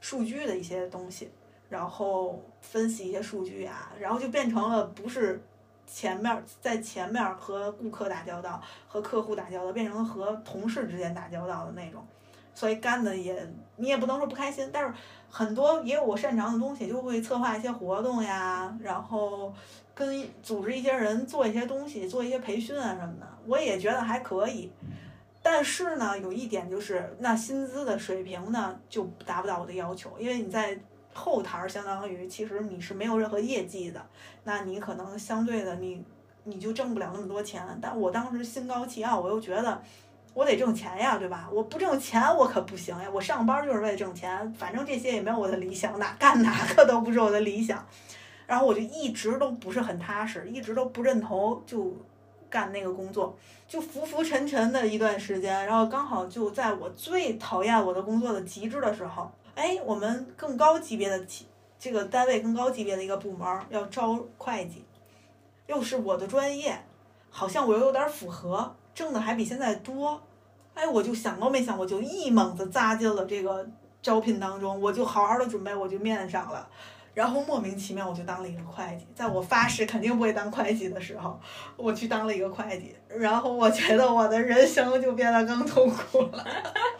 数据的一些东西，然后分析一些数据啊，然后就变成了不是前面在前面和顾客打交道，和客户打交道，变成了和同事之间打交道的那种。所以干的也，你也不能说不开心，但是很多也有我擅长的东西，就会策划一些活动呀，然后跟组织一些人做一些东西，做一些培训啊什么的，我也觉得还可以。但是呢，有一点就是，那薪资的水平呢就达不到我的要求，因为你在后台儿，相当于其实你是没有任何业绩的，那你可能相对的你你就挣不了那么多钱。但我当时心高气傲，我又觉得。我得挣钱呀，对吧？我不挣钱我可不行呀。我上班就是为了挣钱，反正这些也没有我的理想，哪干哪个都不是我的理想。然后我就一直都不是很踏实，一直都不认头就干那个工作，就浮浮沉沉的一段时间。然后刚好就在我最讨厌我的工作的极致的时候，哎，我们更高级别的这个单位更高级别的一个部门要招会计，又是我的专业，好像我又有点符合。挣的还比现在多，哎，我就想都没想过，就一猛子扎进了这个招聘当中，我就好好的准备，我就面上了，然后莫名其妙我就当了一个会计，在我发誓肯定不会当会计的时候，我去当了一个会计，然后我觉得我的人生就变得更痛苦了，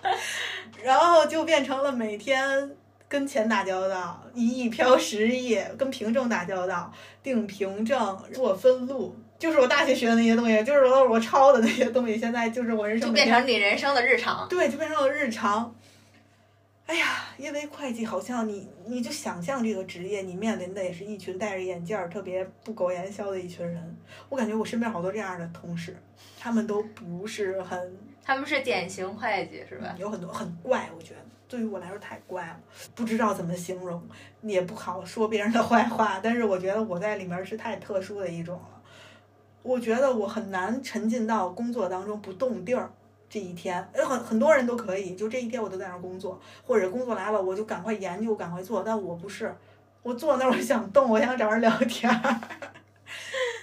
然后就变成了每天跟钱打交道，一亿飘十亿，跟凭证打交道，定凭证，做分录。就是我大学学的那些东西，就是我我抄的那些东西，现在就是我人生就变成你人生的日常。对，就变成了日常。哎呀，因为会计好像你，你就想象这个职业，你面临的也是一群戴着眼镜儿、特别不苟言笑的一群人。我感觉我身边好多这样的同事，他们都不是很他们是典型会计是吧？有很多很怪，我觉得对于我来说太怪了，不知道怎么形容，也不好说别人的坏话。但是我觉得我在里面是太特殊的一种了。我觉得我很难沉浸到工作当中不动地儿这一天，呃，很很多人都可以，就这一天我都在那儿工作，或者工作来了我就赶快研究，赶快做。但我不是，我坐那儿 我想动，我想找人聊天。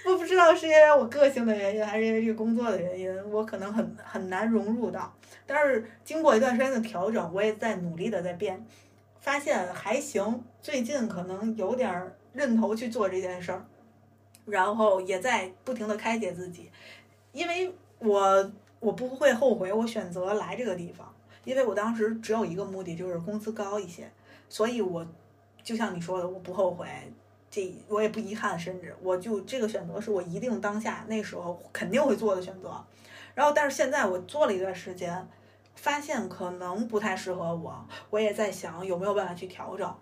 我不知道是因为我个性的原因，还是因为这个工作的原因，我可能很很难融入到。但是经过一段时间的调整，我也在努力的在变，发现还行。最近可能有点认头去做这件事儿，然后也在不停的开解自己，因为我我不会后悔我选择来这个地方，因为我当时只有一个目的，就是工资高一些，所以我就像你说的，我不后悔。这我也不遗憾，甚至我就这个选择是我一定当下那时候肯定会做的选择。然后，但是现在我做了一段时间，发现可能不太适合我，我也在想有没有办法去调整。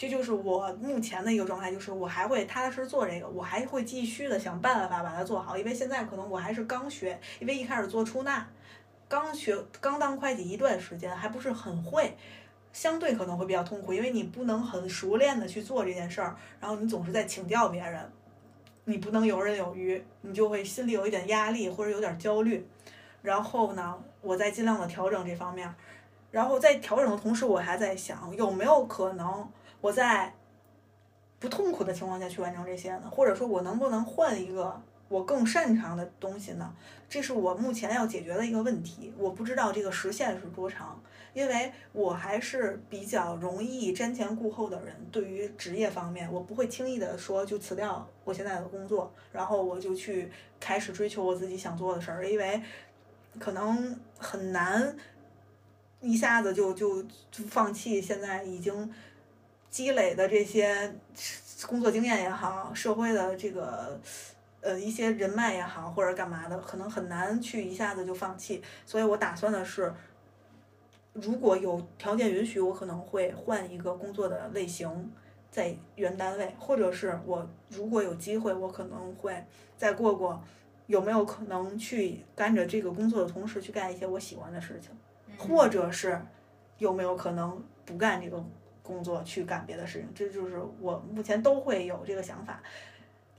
这就是我目前的一个状态，就是我还会踏踏实实做这个，我还会继续的想办法把它做好。因为现在可能我还是刚学，因为一开始做出纳，刚学刚当会计一段时间，还不是很会。相对可能会比较痛苦，因为你不能很熟练的去做这件事儿，然后你总是在请教别人，你不能游刃有余，你就会心里有一点压力或者有点焦虑。然后呢，我在尽量的调整这方面，然后在调整的同时，我还在想有没有可能我在不痛苦的情况下去完成这些呢？或者说，我能不能换一个我更擅长的东西呢？这是我目前要解决的一个问题，我不知道这个时限是多长。因为我还是比较容易瞻前顾后的人，对于职业方面，我不会轻易的说就辞掉我现在的工作，然后我就去开始追求我自己想做的事儿，因为可能很难一下子就就就放弃现在已经积累的这些工作经验也好，社会的这个呃一些人脉也好，或者干嘛的，可能很难去一下子就放弃，所以我打算的是。如果有条件允许，我可能会换一个工作的类型，在原单位，或者是我如果有机会，我可能会再过过，有没有可能去干着这个工作的同时去干一些我喜欢的事情，或者是有没有可能不干这个工作去干别的事情，这就是我目前都会有这个想法，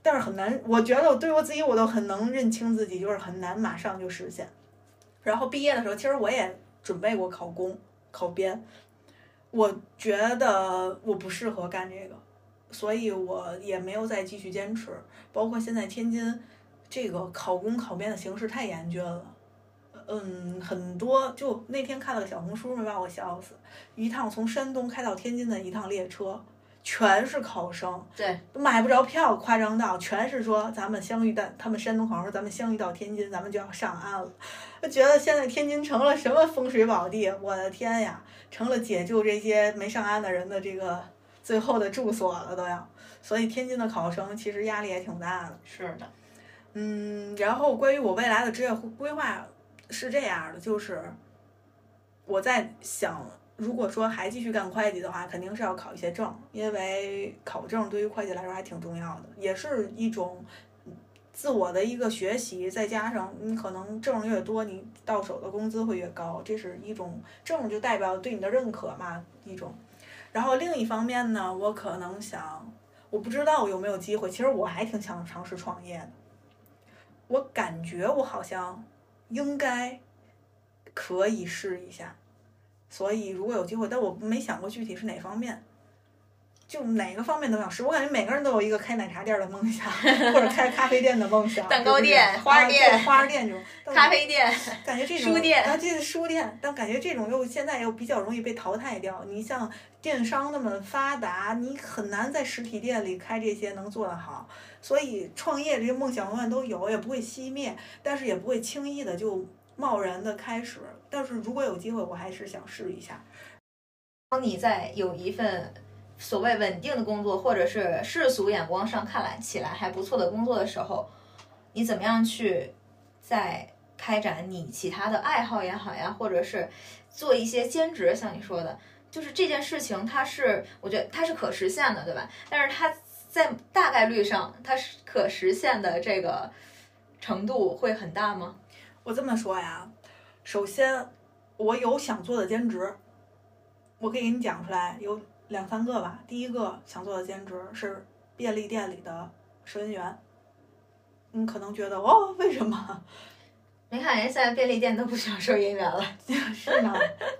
但是很难，我觉得我对我自己我都很能认清自己，就是很难马上就实现。然后毕业的时候，其实我也。准备过考公、考编，我觉得我不适合干这个，所以我也没有再继续坚持。包括现在天津这个考公考编的形势太严峻了，嗯，很多就那天看了个小红书，没把我笑死。一趟从山东开到天津的一趟列车。全是考生，对，都买不着票，夸张到全是说咱们相遇到他们山东考生说咱们相遇到天津，咱们就要上岸了。我觉得现在天津成了什么风水宝地，我的天呀，成了解救这些没上岸的人的这个最后的住所了都要。所以天津的考生其实压力也挺大的。是的，嗯，然后关于我未来的职业规划是这样的，就是我在想。如果说还继续干会计的话，肯定是要考一些证，因为考证对于会计来说还挺重要的，也是一种自我的一个学习。再加上你可能证越多，你到手的工资会越高，这是一种证就代表对你的认可嘛一种。然后另一方面呢，我可能想，我不知道有没有机会，其实我还挺想尝试创业的。我感觉我好像应该可以试一下。所以，如果有机会，但我没想过具体是哪方面，就哪个方面都想试。我感觉每个人都有一个开奶茶店的梦想，或者开咖啡店的梦想，蛋糕店、花店、花店这种，咖啡店，感觉这种，书店，啊，这是书店，但感觉这种又现在又比较容易被淘汰掉。你像电商那么发达，你很难在实体店里开这些能做得好。所以，创业这些梦想永远都有，也不会熄灭，但是也不会轻易的就贸然的开始。但是如果有机会，我还是想试一下。当你在有一份所谓稳定的工作，或者是世俗眼光上看来起来还不错的工作的时候，你怎么样去在开展你其他的爱好也好呀，或者是做一些兼职？像你说的，就是这件事情，它是我觉得它是可实现的，对吧？但是它在大概率上，它是可实现的这个程度会很大吗？我这么说呀。首先，我有想做的兼职，我可以给你讲出来，有两三个吧。第一个想做的兼职是便利店里的收银员。你可能觉得哦，为什么？没看人现在便利店都不需要收银员了，是呢，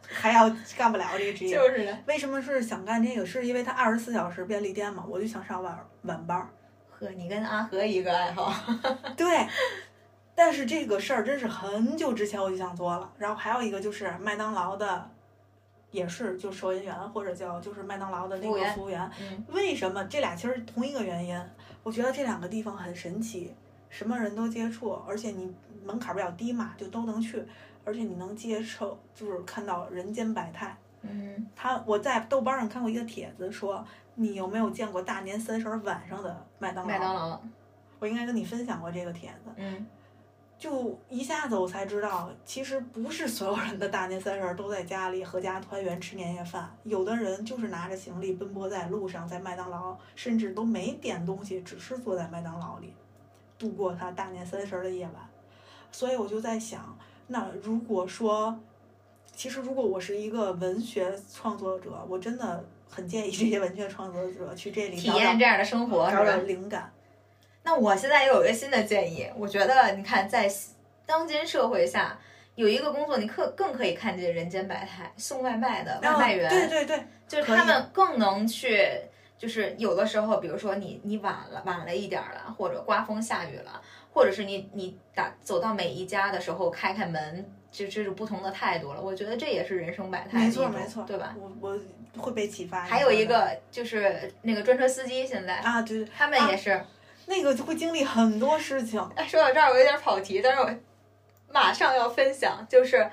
还要干不了这个职业。就是的。为什么是想干这个？是因为他二十四小时便利店嘛，我就想上晚晚班儿。呵，你跟阿和一个爱好。对，但是这个事儿真是很久之前我就想做了。然后还有一个就是麦当劳的，也是就收银员或者叫就是麦当劳的那个服务员为什么这俩其实同一个原因？我觉得这两个地方很神奇，什么人都接触，而且你门槛比较低嘛，就都能去，而且你能接受，就是看到人间百态。嗯，他我在豆瓣上看过一个帖子说，你有没有见过大年三十儿晚上的麦当劳？麦当劳。我应该跟你分享过这个帖子，嗯，就一下子我才知道，其实不是所有人的大年三十儿都在家里合家团圆吃年夜饭，有的人就是拿着行李奔波在路上，在麦当劳，甚至都没点东西，只是坐在麦当劳里度过他大年三十儿的夜晚。所以我就在想，那如果说，其实如果我是一个文学创作者，我真的很建议这些文学创作者去这里体验这样的生活是找找吧？灵感。那我现在又有一个新的建议，我觉得你看，在当今社会下，有一个工作你可更可以看见人间百态，送外卖的外卖员，啊对对对，就是他们更能去，就是有的时候，比如说你你晚了晚了一点儿了，或者刮风下雨了，或者是你你打走到每一家的时候开开门，就这种不同的态度了。我觉得这也是人生百态没错没错，对吧？？我我会被启发。还有一个就是那个专车司机，现在啊，对对，他们也是。那个就会经历很多事情。哎，说到这儿我有点跑题，但是我马上要分享，就是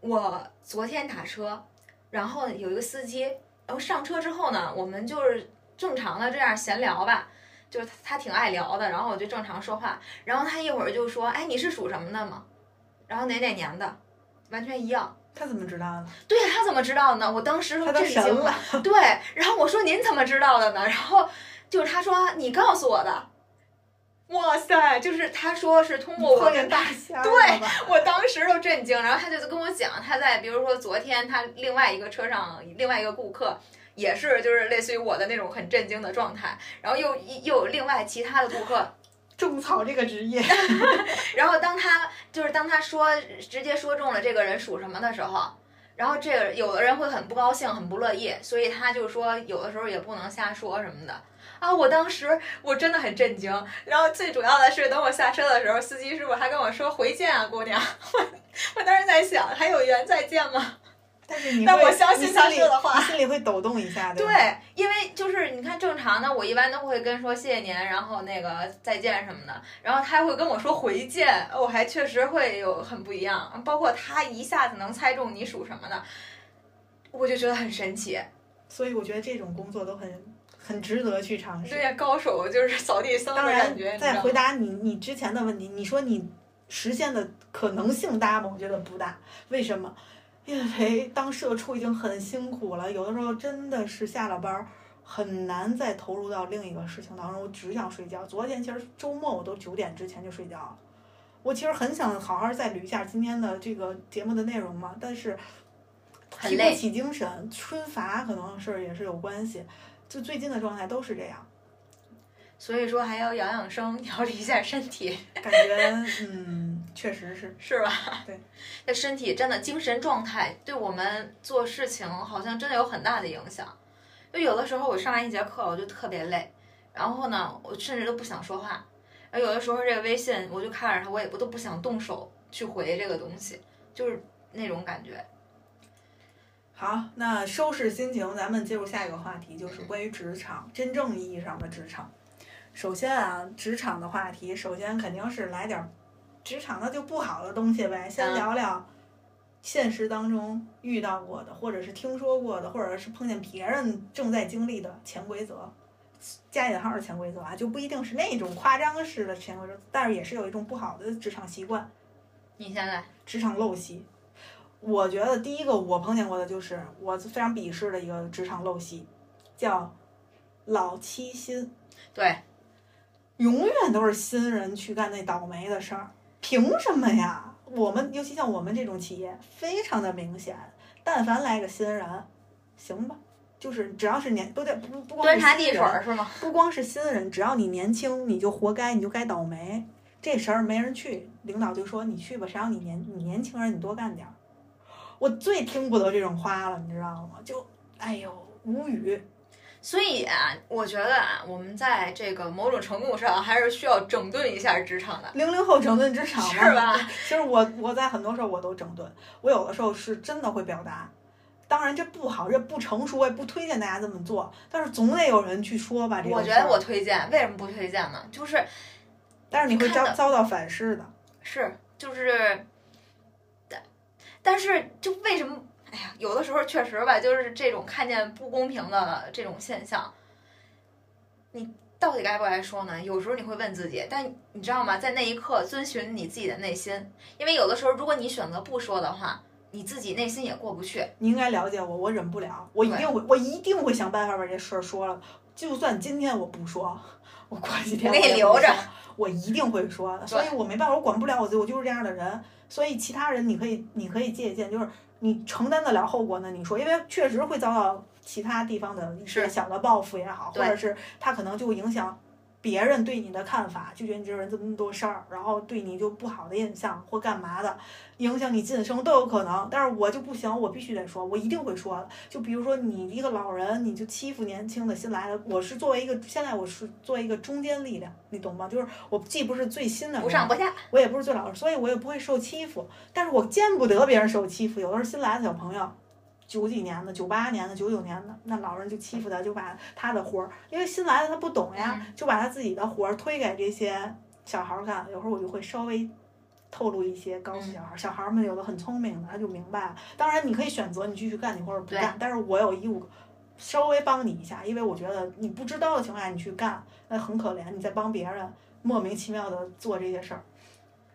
我昨天打车，然后有一个司机，然后上车之后呢，我们就是正常的这样闲聊吧，就是他挺爱聊的，然后我就正常说话，然后他一会儿就说，哎，你是属什么的吗？然后哪哪年的，完全一样。他怎么知道的？对呀，他怎么知道呢？我当时都他震惊了。对，然后我说您怎么知道的呢？然后就是他说你告诉我的。哇塞，就是他说是通过我跟大仙儿对我当时都震惊，然后他就跟我讲，他在比如说昨天他另外一个车上另外一个顾客。也是，就是类似于我的那种很震惊的状态，然后又又有另外其他的顾客，种草这个职业 然后当他就是当他说直接说中了这个人属什么的时候，然后这个有的人会很不高兴，很不乐意，所以他就说有的时候也不能瞎说什么的啊。我当时我真的很震惊，然后最主要的是等我下车的时候，司机师傅还跟我说回见啊，姑娘。我 我当时在想，还有缘再见吗？但是你会但我相信他说的话心里会抖动一下，的？对，因为就是你看正常的，我一般都会跟说谢谢您，然后那个再见什么的，然后他会跟我说回见，我还确实会有很不一样，包括他一下子能猜中你属什么的，我就觉得很神奇。所以我觉得这种工作都很很值得去尝试。对呀，高手就是扫地僧的当然感觉，，你知在回？答你你之前的问题，你说你实现的可能性大吗？我觉得不大。为什么？因为当社畜已经很辛苦了，有的时候真的是下了班儿很难再投入到另一个事情当中，我只想睡觉。昨天其实周末我都九点之前就睡觉了，我其实很想好好再捋一下今天的这个节目的内容嘛，但是提不起精神，春乏可能是也是有关系。就最近的状态都是这样，所以说还要养养生，调理一下身体，感觉嗯，确实是。是吧？对，这身体真的精神状态对我们做事情好像真的有很大的影响。就有的时候我上完一节课我就特别累，然后呢，我甚至都不想说话。然后有的时候这个微信我就看着它，我也不都不想动手去回这个东西，就是那种感觉。好，那收拾心情，咱们进入下一个话题，就是关于职场真正意义上的职场。首先啊，职场的话题，首先肯定是来点儿职场的就不好的东西呗。先嗯聊聊现实当中遇到过的，或者是听说过的，或者是碰见别人正在经历的潜规则。加引号的潜规则啊，就不一定是那种夸张式的潜规则，但是也是有一种不好的职场习惯。你先来职场陋习。我觉得第一个我碰见过的就是我非常鄙视的一个职场陋习，叫老欺新，对永远都是新人去干那倒霉的事儿，凭什么呀？我们尤其像我们这种企业，非常的明显，但凡来个新人，行吧，就是只要是年不对不不光端茶递水儿是吗？不光是新人，只要你年轻，你就活该，你就该倒霉。这事儿没人去，领导就说你去吧，谁让你年你年轻人，你多干点儿。我最听不得这种话了，你知道吗？就哎呦无语。所以啊，我觉得啊，我们在这个某种程度上还是需要整顿一下职场的，零零后整顿职场嘛是吧？其实我我在很多时候我都整顿，我有的时候是真的会表达。当然这不好，这不成熟，我也不推荐大家这么做。但是总得有人去说吧，这个我觉得我推荐，为什么不推荐呢？就是但是你会遭遭到反噬的。是就是，但但是就为什么？哎呀，有的时候确实吧，就是这种看见不公平的这种现象，你到底该不该说呢？有时候你会问自己，但你知道吗？在那一刻遵循你自己的内心，因为有的时候如果你选择不说的话，你自己内心也过不去。你应该了解我，我忍不了，我一定会，我一定会想办法把这事儿说了。就算今天我不说，我过几天我给你留着，我一定会说的。所以我没办法，我管不了我自己，我就是这样的人。所以其他人你可以，你可以借鉴，就是你承担得了后果呢，你说，因为确实会遭到其他地方的一些小的报复也好，或者是他可能就影响。别人对你的看法，就觉得你这个人这么多事儿，然后对你就不好的印象或干嘛的，影响你晋升都有可能。但是我就不行，我必须得说，我一定会说的。就比如说你一个老人，你就欺负年轻的新来的，我是作为一个现在我是作为一个中坚力量，你懂吗？就是我既不是最新的，不上不下，我也不是最老的，所以我也不会受欺负。但是我见不得别人受欺负，有的是新来的小朋友。九几年的、九八年的、九九年的，那老人就欺负他，就把他的活儿，因为新来的他不懂呀，就把他自己的活儿推给这些小孩儿干。有时候我就会稍微透露一些告诉小孩儿，小孩儿们有的很聪明的，他就明白了。当然你可以选择你继续干，你或者不干，但是我有义务稍微帮你一下，因为我觉得你不知道的情况下你去干，那很可怜，你在帮别人莫名其妙的做这些事儿。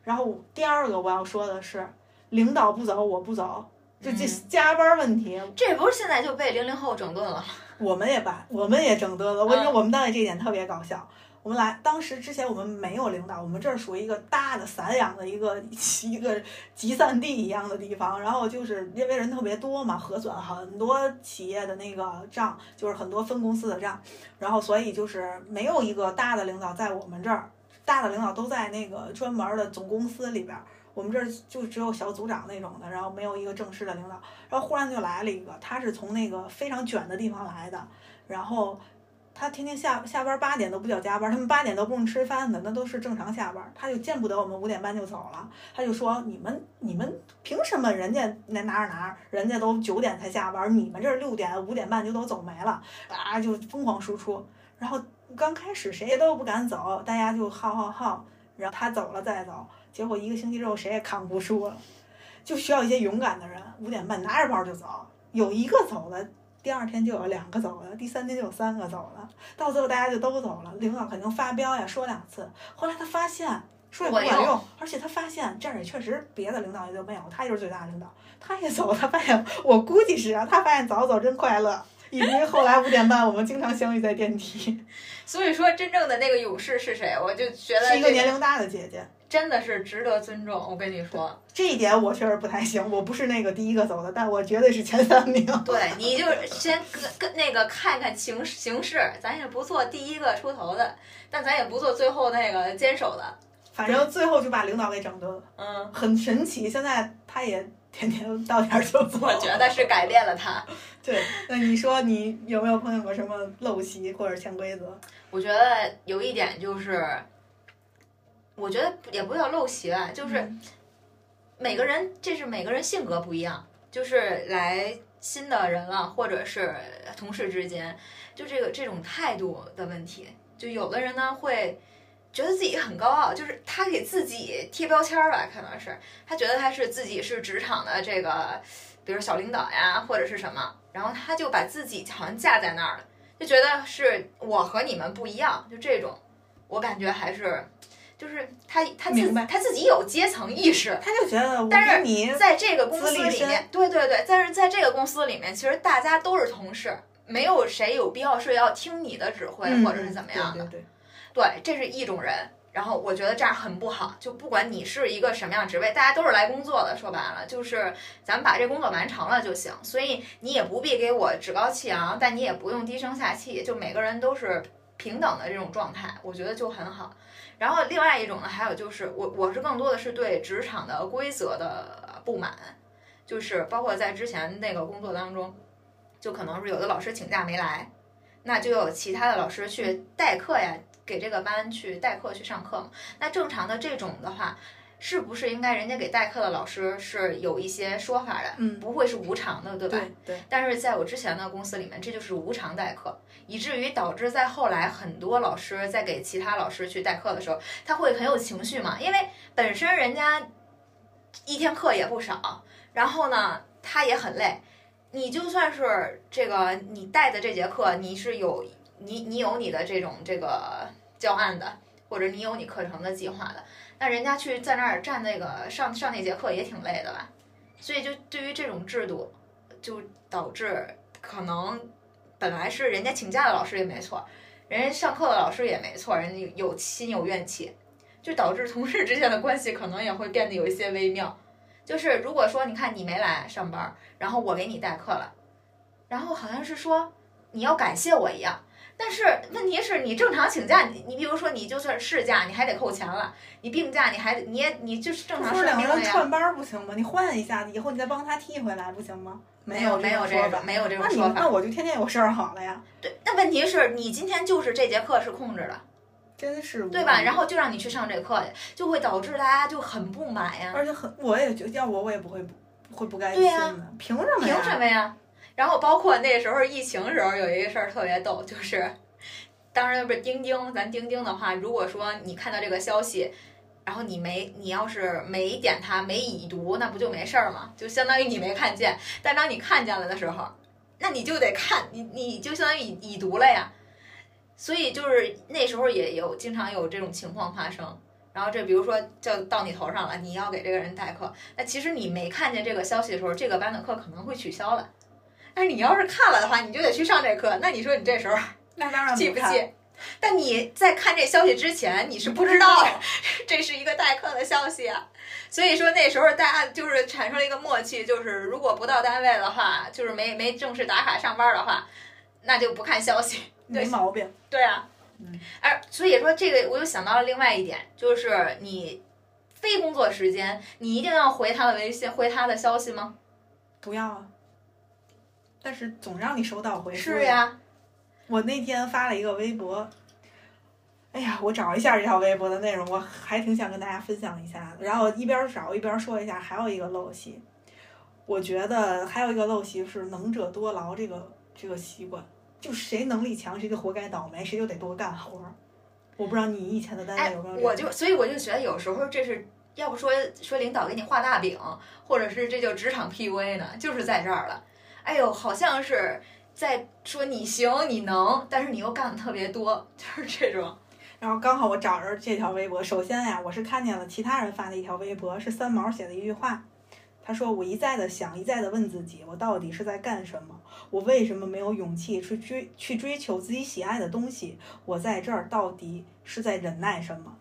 然后第二个我要说的是，领导不走我不走，就这嗯加班问题，这不是现在就被零零后整顿了吗？我们也把我们也整顿了。我跟你说，嗯我们单位这一点特别搞笑。我们来当时之前我们没有领导，我们这儿属于一个大的散养的一个 一个集散地一样的地方。然后就是因为人特别多嘛，核算很多企业的那个账，就是很多分公司的账，然后所以就是没有一个大的领导在我们这儿，大的领导都在那个专门的总公司里边儿。我们这儿就只有小组长那种的，然后没有一个正式的领导。然后忽然就来了一个，他是从那个非常卷的地方来的，然后他天天下下班八点都不叫加班，他们八点都不用吃饭的，那都是正常下班。他就见不得我们五点半就走了，他就说你们你们凭什么人家那哪儿哪儿人家都九点才下班，你们这儿六点五点半就都走没了啊，就疯狂输出。然后刚开始谁都不敢走，大家就耗耗耗，然后他走了再走，结果一个星期之后谁也扛不住了。就需要一些勇敢的人，五点半拿着包就走，有一个走了，第二天就有两个走了，第三天就有三个走了，到最后大家就都走了。领导肯定发飙呀，说两次，后来他发现说也不管用，而且他发现这儿也确实别的领导也就没有，他就是最大领导，他也走，他发现我估计是啊，他发现早走真快乐。以至于后来五点半，我们经常相遇在电梯，所以说，真正的那个勇士是谁？我就觉得是一个年龄大的姐姐。真的是值得尊重。我跟你说，这一点我确实不太行，我不是那个第一个走的，但我绝对是前三名。对，你就先跟跟那个看看形形势，咱也不做第一个出头的，但咱也不做最后那个坚守的。反正最后就把领导给整顿了，嗯，很神奇。现在他也天天到点儿就走。我觉得是改变了他。对。那你说你有没有碰见过什么陋习或者潜规则？我觉得有一点就是，我觉得也不叫陋习吧，就是嗯每个人这是每个人性格不一样，就是来新的人了，或者是同事之间，就这个这种态度的问题。就有的人呢会觉得自己很高傲，就是他给自己贴标签儿吧，可能是他觉得他是自己是职场的这个，比如小领导呀，或者是什么，然后他就把自己好像架在那儿了，就觉得是我和你们不一样，就这种，我感觉还是。就是他他自明白他自己有阶层意识，他就觉得我但是你在这个公司里面，对对对，但是在这个公司里面，其实大家都是同事，没有谁有必要是要听你的指挥、嗯或者是怎么样的。对对对，对，这是一种人。然后我觉得这样很不好，就不管你是一个什么样职位，大家都是来工作的，说白了就是咱们把这工作完成了就行。所以你也不必给我趾高气昂，但你也不用低声下气，就每个人都是平等的这种状态，我觉得就很好。然后另外一种呢，还有就是我我是更多的是对职场的规则的不满，就是包括在之前那个工作当中，就可能是有的老师请假没来，那就有其他的老师去代课呀。给这个班去代课去上课嘛？那正常的这种的话，是不是应该人家给代课的老师是有一些说法的？嗯，不会是无偿的，对吧？对对。但是在我之前的公司里面，这就是无偿代课，以至于导致在后来很多老师在给其他老师去代课的时候，他会很有情绪嘛，因为本身人家一天课也不少，然后呢他也很累，你就算是这个你带的这节课，你是有你你有你的这种这个。教案的，或者你有你课程的计划的，那人家去在那儿站那个上上那节课也挺累的吧？所以就对于这种制度，就导致可能本来是人家请假的老师也没错，人家上课的老师也没错，人家有心有怨气，就导致同事之间的关系可能也会变得有一些微妙。就是如果说你看你没来上班，然后我给你代课了，然后好像是说你要感谢我一样。但是问题是你正常请假，你你比如说你就算事假，你还得扣钱了；你病假，你还你也你就是正常。不是两个人串班不行吗？你换一下子，以后你再帮他替回来不行吗？没有没有这个没有这种说法。那我就天天有事儿好了呀。对，那问题是你今天就是这节课是空着的，真是对吧？然后就让你去上这课去，就会导致大家就很不满呀。而且很，我也觉得要我我也不会不会不甘心的。凭什么？凭什么呀？然后包括那时候疫情时候有一个事儿特别逗，就是，当然不是钉钉，咱钉钉的话，如果说你看到这个消息，然后你没你要是没点它没已读，那不就没事儿吗？就相当于你没看见。但当你看见了的时候，那你就得看，你你就相当于已已读了呀。所以就是那时候也有经常有这种情况发生。然后这比如说就到你头上了，你要给这个人代课，那其实你没看见这个消息的时候，这个班的课可能会取消了。但是你要是看了的话，你就得去上这课。那你说你这时候那当然记不记？但你在看这消息之前，你是不知道 这是一个代课的消息啊。所以说那时候大家就是产生了一个默契，就是如果不到单位的话，就是没没正式打卡上班的话，那就不看消息。没毛病。对啊。嗯。而所以说这个，我又想到了另外一点，就是你非工作时间，你一定要回他的微信，回他的消息吗？不要啊。但是总让你收到回复。是呀，我那天发了一个微博，哎呀，我找一下这条微博的内容，我还挺想跟大家分享一下。然后一边找一边说一下，还有一个陋习，我觉得还有一个陋习是“能者多劳”这个这个习惯，就谁能力强谁就活该倒霉，谁就得多干活。我不知道你以前的单位有没有？我就所以我就觉得有时候这是要不说说领导给你画大饼，或者是这就职场 PUA 呢，就是在这儿了。哎呦，好像是在说你行你能，但是你又干的特别多，就是这种。然后刚好我找着这条微博，首先呀，我是看见了其他人发的一条微博，是三毛写的一句话。他说：“我一再的想，一再的问自己，我到底是在干什么？我为什么没有勇气去追去追求自己喜爱的东西？我在这儿到底是在忍耐什么？”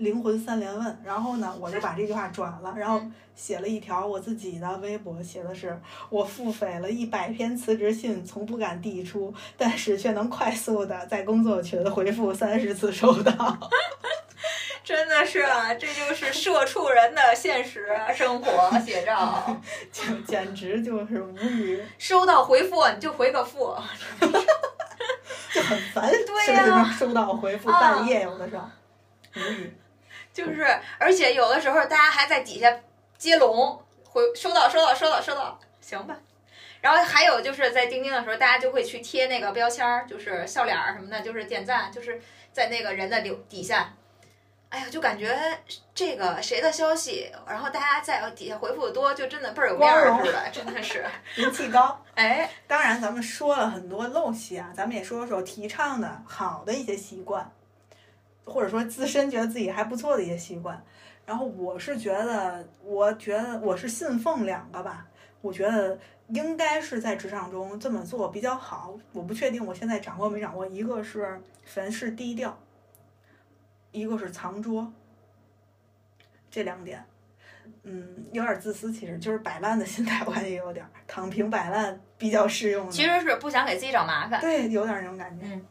灵魂三连问，然后呢，我就把这句话转了，然后写了一条我自己的微博，写的是我腹诽了一百篇辞职信，从不敢递出，但是却能快速的在工作群回复三十次收到，真的是，啊这就是社畜人的现实生活写照，简简直就是无语。收到回复你就回个复，就很烦，对呀，收到回复半夜有的时候无语。就是，而且有的时候大家还在底下接龙回收到收到收到收到，行吧。然后还有就是在钉钉的时候，大家就会去贴那个标签儿，就是笑脸儿什么的，就是点赞，就是在那个人的留底下。哎呀，就感觉这个谁的消息，然后大家在底下回复的多，就真的倍儿有面儿似的，真的是 人气高。哎，当然咱们说了很多陋习啊，咱们也说说提倡的好的一些习惯。或者说自身觉得自己还不错的一些习惯，然后我是觉得，我觉得我是信奉两个吧，我觉得应该是在职场中这么做比较好。我不确定我现在掌握没掌握，一个是凡事低调，一个是藏拙，这两点，嗯，有点自私，其实就是摆烂的心态，我感觉也有点儿躺平摆烂比较适用。其实是不想给自己找麻烦。对，有点儿那种感觉。嗯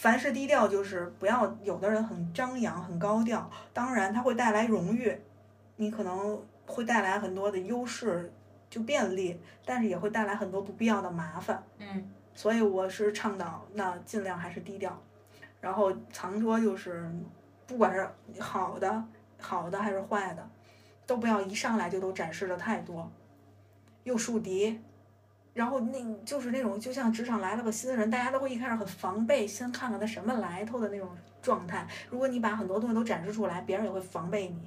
凡事低调，就是不要有的人很张扬、很高调，当然它会带来荣誉，你可能会带来很多的优势，就便利，但是也会带来很多不必要的麻烦。嗯所以我是倡导，那尽量还是低调，然后藏拙就是，不管是好的、好的还是坏的，都不要一上来就都展示的太多，又树敌，然后那就是那种就像职场来了个新人，大家都会一开始很防备，先看看他什么来头的那种状态。如果你把很多东西都展示出来，别人也会防备你，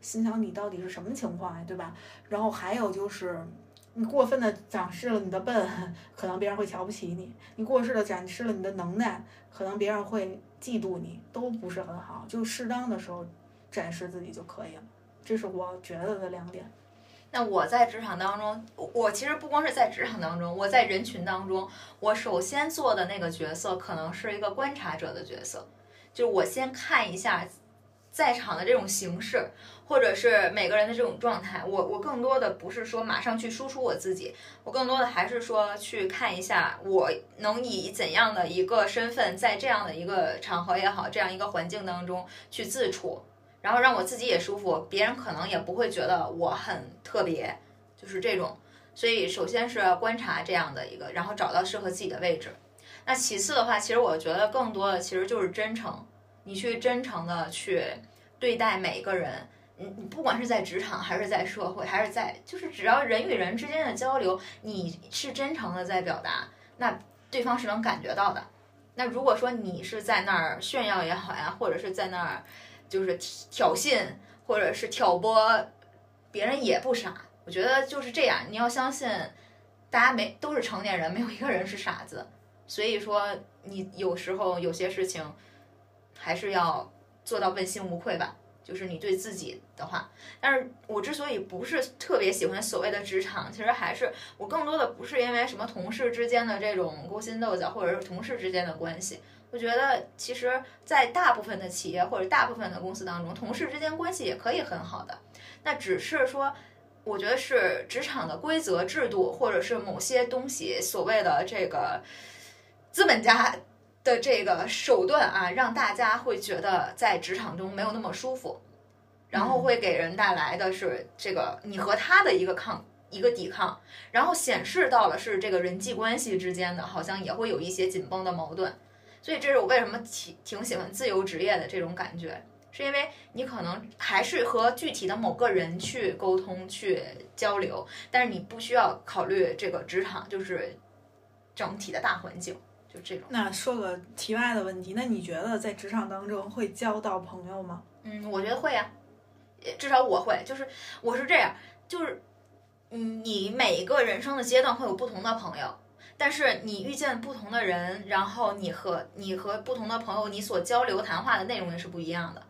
心想你到底是什么情况呀，对吧？然后还有就是。你过分的展示了你的笨，可能别人会瞧不起你；你过分的展示了你的能耐，可能别人会嫉妒你，都不是很好。就适当的时候展示自己就可以了，这是我觉得的两点。那我在职场当中，我其实不光是在职场当中，我在人群当中，我首先做的那个角色可能是一个观察者的角色，就是我先看一下在场的这种形式，或者是每个人的这种状态。我我更多的不是说马上去输出我自己，我更多的还是说去看一下我能以怎样的一个身份，在这样的一个场合也好，这样一个环境当中去自处。然后让我自己也舒服，别人可能也不会觉得我很特别，就是这种。所以首先是观察这样的一个，然后找到适合自己的位置。那其次的话，其实我觉得更多的其实就是真诚，你去真诚的去对待每一个人。你你不管是在职场还是在社会，还是在就是只要人与人之间的交流，你是真诚的在表达，那对方是能感觉到的。那如果说你是在那儿炫耀也好呀，或者是在那儿。就是挑衅或者是挑拨，别人也不傻。我觉得就是这样，你要相信，大家没都是成年人，没有一个人是傻子。所以说，你有时候有些事情，还是要做到问心无愧吧。就是你对自己的话，但是我之所以不是特别喜欢所谓的职场，其实还是我更多的不是因为什么同事之间的这种勾心斗角，或者是同事之间的关系。我觉得，其实，在大部分的企业或者大部分的公司当中，同事之间关系也可以很好的。那只是说，我觉得是职场的规则制度，或者是某些东西所谓的这个资本家的这个手段啊，让大家会觉得在职场中没有那么舒服，然后会给人带来的是这个你和他的一个抗一个抵抗，然后显示到了是这个人际关系之间的，好像也会有一些紧绷的矛盾。所以这是我为什么挺挺喜欢自由职业的这种感觉，是因为你可能还是和具体的某个人去沟通、去交流，但是你不需要考虑这个职场就是整体的大环境，就这种。那说个题外的问题，那你觉得在职场当中会交到朋友吗？嗯，我觉得会呀、至少我会，就是我是这样，就是嗯，你每一个人生的阶段会有不同的朋友。但是你遇见不同的人，然后你和你和不同的朋友，你所交流谈话的内容也是不一样的。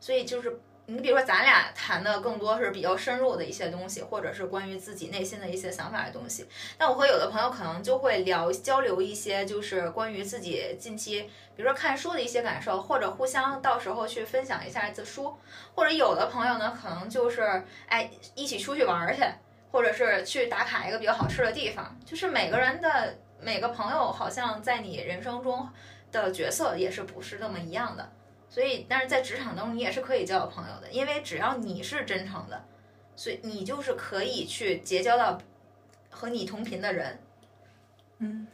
所以就是你比如说咱俩谈的更多是比较深入的一些东西，或者是关于自己内心的一些想法的东西。但我和有的朋友可能就会聊交流一些，就是关于自己近期，比如说看书的一些感受，或者互相到时候去分享一下子书。或者有的朋友呢，可能就是哎一起出去玩去。或者是去打卡一个比较好吃的地方，就是每个人的每个朋友，好像在你人生中的角色也是不是那么一样的。所以，但是在职场当中，你也是可以交到朋友的，因为只要你是真诚的，所以你就是可以去结交到和你同频的人。嗯，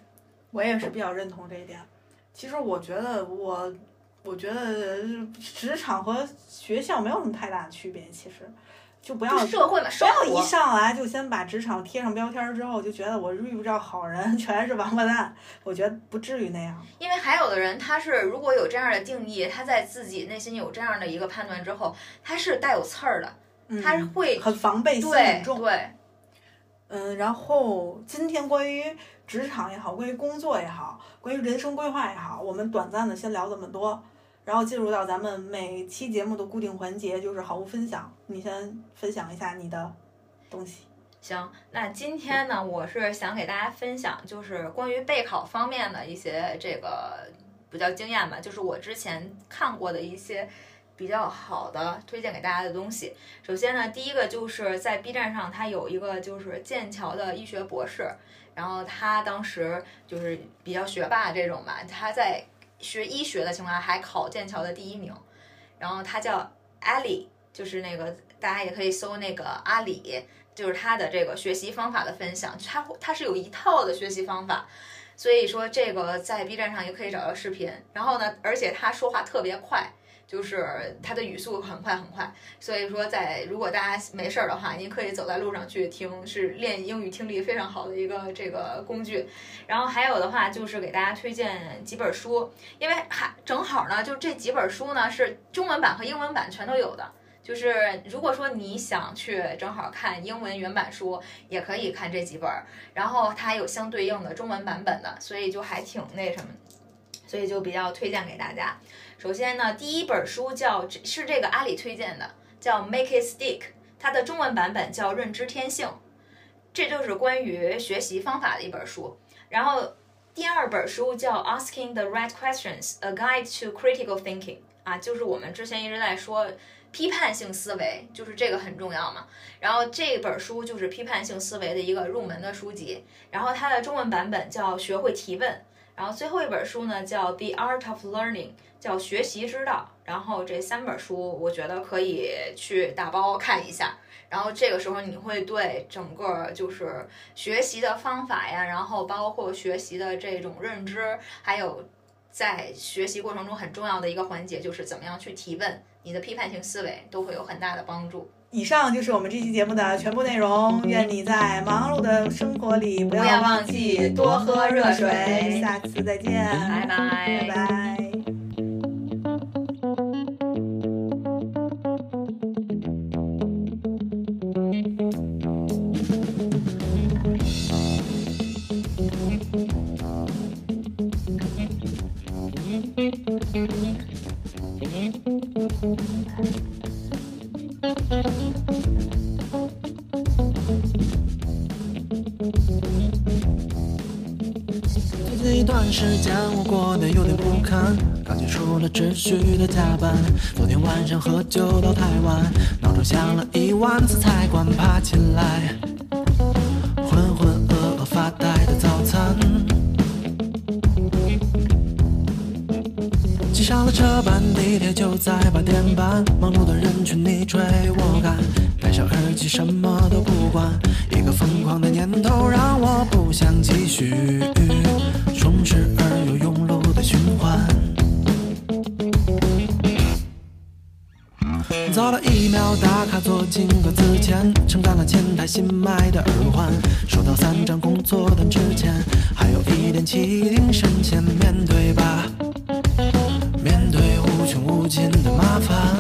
我也是比较认同这一点。其实我觉得我，我觉得职场和学校没有什么太大的区别，其实。就不要社会嘛，不要一上来就先把职场贴上标签之后，就觉得我遇不着好人，全是王八蛋。我觉得不至于那样。因为还有的人，他是如果有这样的定义，他在自己内心有这样的一个判断之后，他是带有刺儿的，他会很防备心很重。对，嗯，然后今天关于职场也好，关于工作也好，关于人生规划也好，我们短暂的先聊这么多。然后进入到咱们每期节目的固定环节，就是好物分享。你先分享一下你的东西。行，那今天呢，我是想给大家分享，就是关于备考方面的一些这个比较经验吧，就是我之前看过的一些比较好的推荐给大家的东西。首先呢，第一个就是在 B 站上，他有一个就是剑桥的医学博士，然后他当时就是比较学霸这种吧，他在学医学的情况下还考剑桥的第一名，然后他叫阿里，就是那个大家也可以搜那个阿里。就是他的这个学习方法的分享，他他是有一套的学习方法，所以说这个在 B 站上也可以找到视频。然后呢，而且他说话特别快，就是他的语速很快很快。所以说，在如果大家没事儿的话，您可以走在路上去听，是练英语听力非常好的一个这个工具。然后还有的话，就是给大家推荐几本书，因为还正好呢，就这几本书呢是中文版和英文版全都有的。就是如果说你想去正好看英文原版书，也可以看这几本，然后它还有相对应的中文版本的，所以就还挺那什么，所以就比较推荐给大家。首先呢，第一本书叫是这个阿里推荐的，叫 Make It Stick，它的中文版本叫认知天性，这就是关于学习方法的一本书。然后第二本书叫 Asking the Right Questions：A Guide to Critical Thinking，啊，就是我们之前一直在说。批判性思维就是这个很重要嘛，然后这本书就是批判性思维的一个入门的书籍，然后它的中文版本叫学会提问，然后最后一本书呢叫 The Art of Learning，叫学习之道，然后这三本书我觉得可以去打包看一下，然后这个时候你会对整个就是学习的方法呀，然后包括学习的这种认知，还有在学习过程中很重要的一个环节就是怎么样去提问。你的批判性思维都会有很大的帮助。以上就是我们这期节目的全部内容。愿你在忙碌的生活里不要忘记多喝热水。下次再见，拜拜，拜拜。晚上喝酒到太晚，闹钟响了一无尽的麻烦。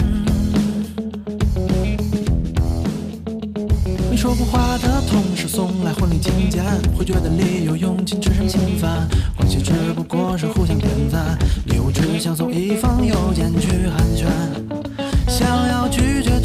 没说过话的同事送来婚礼请柬，会觉得理由用尽只剩心烦。关系。只不过是互相点赞，礼物只想送一封邮件去寒暄，想要拒绝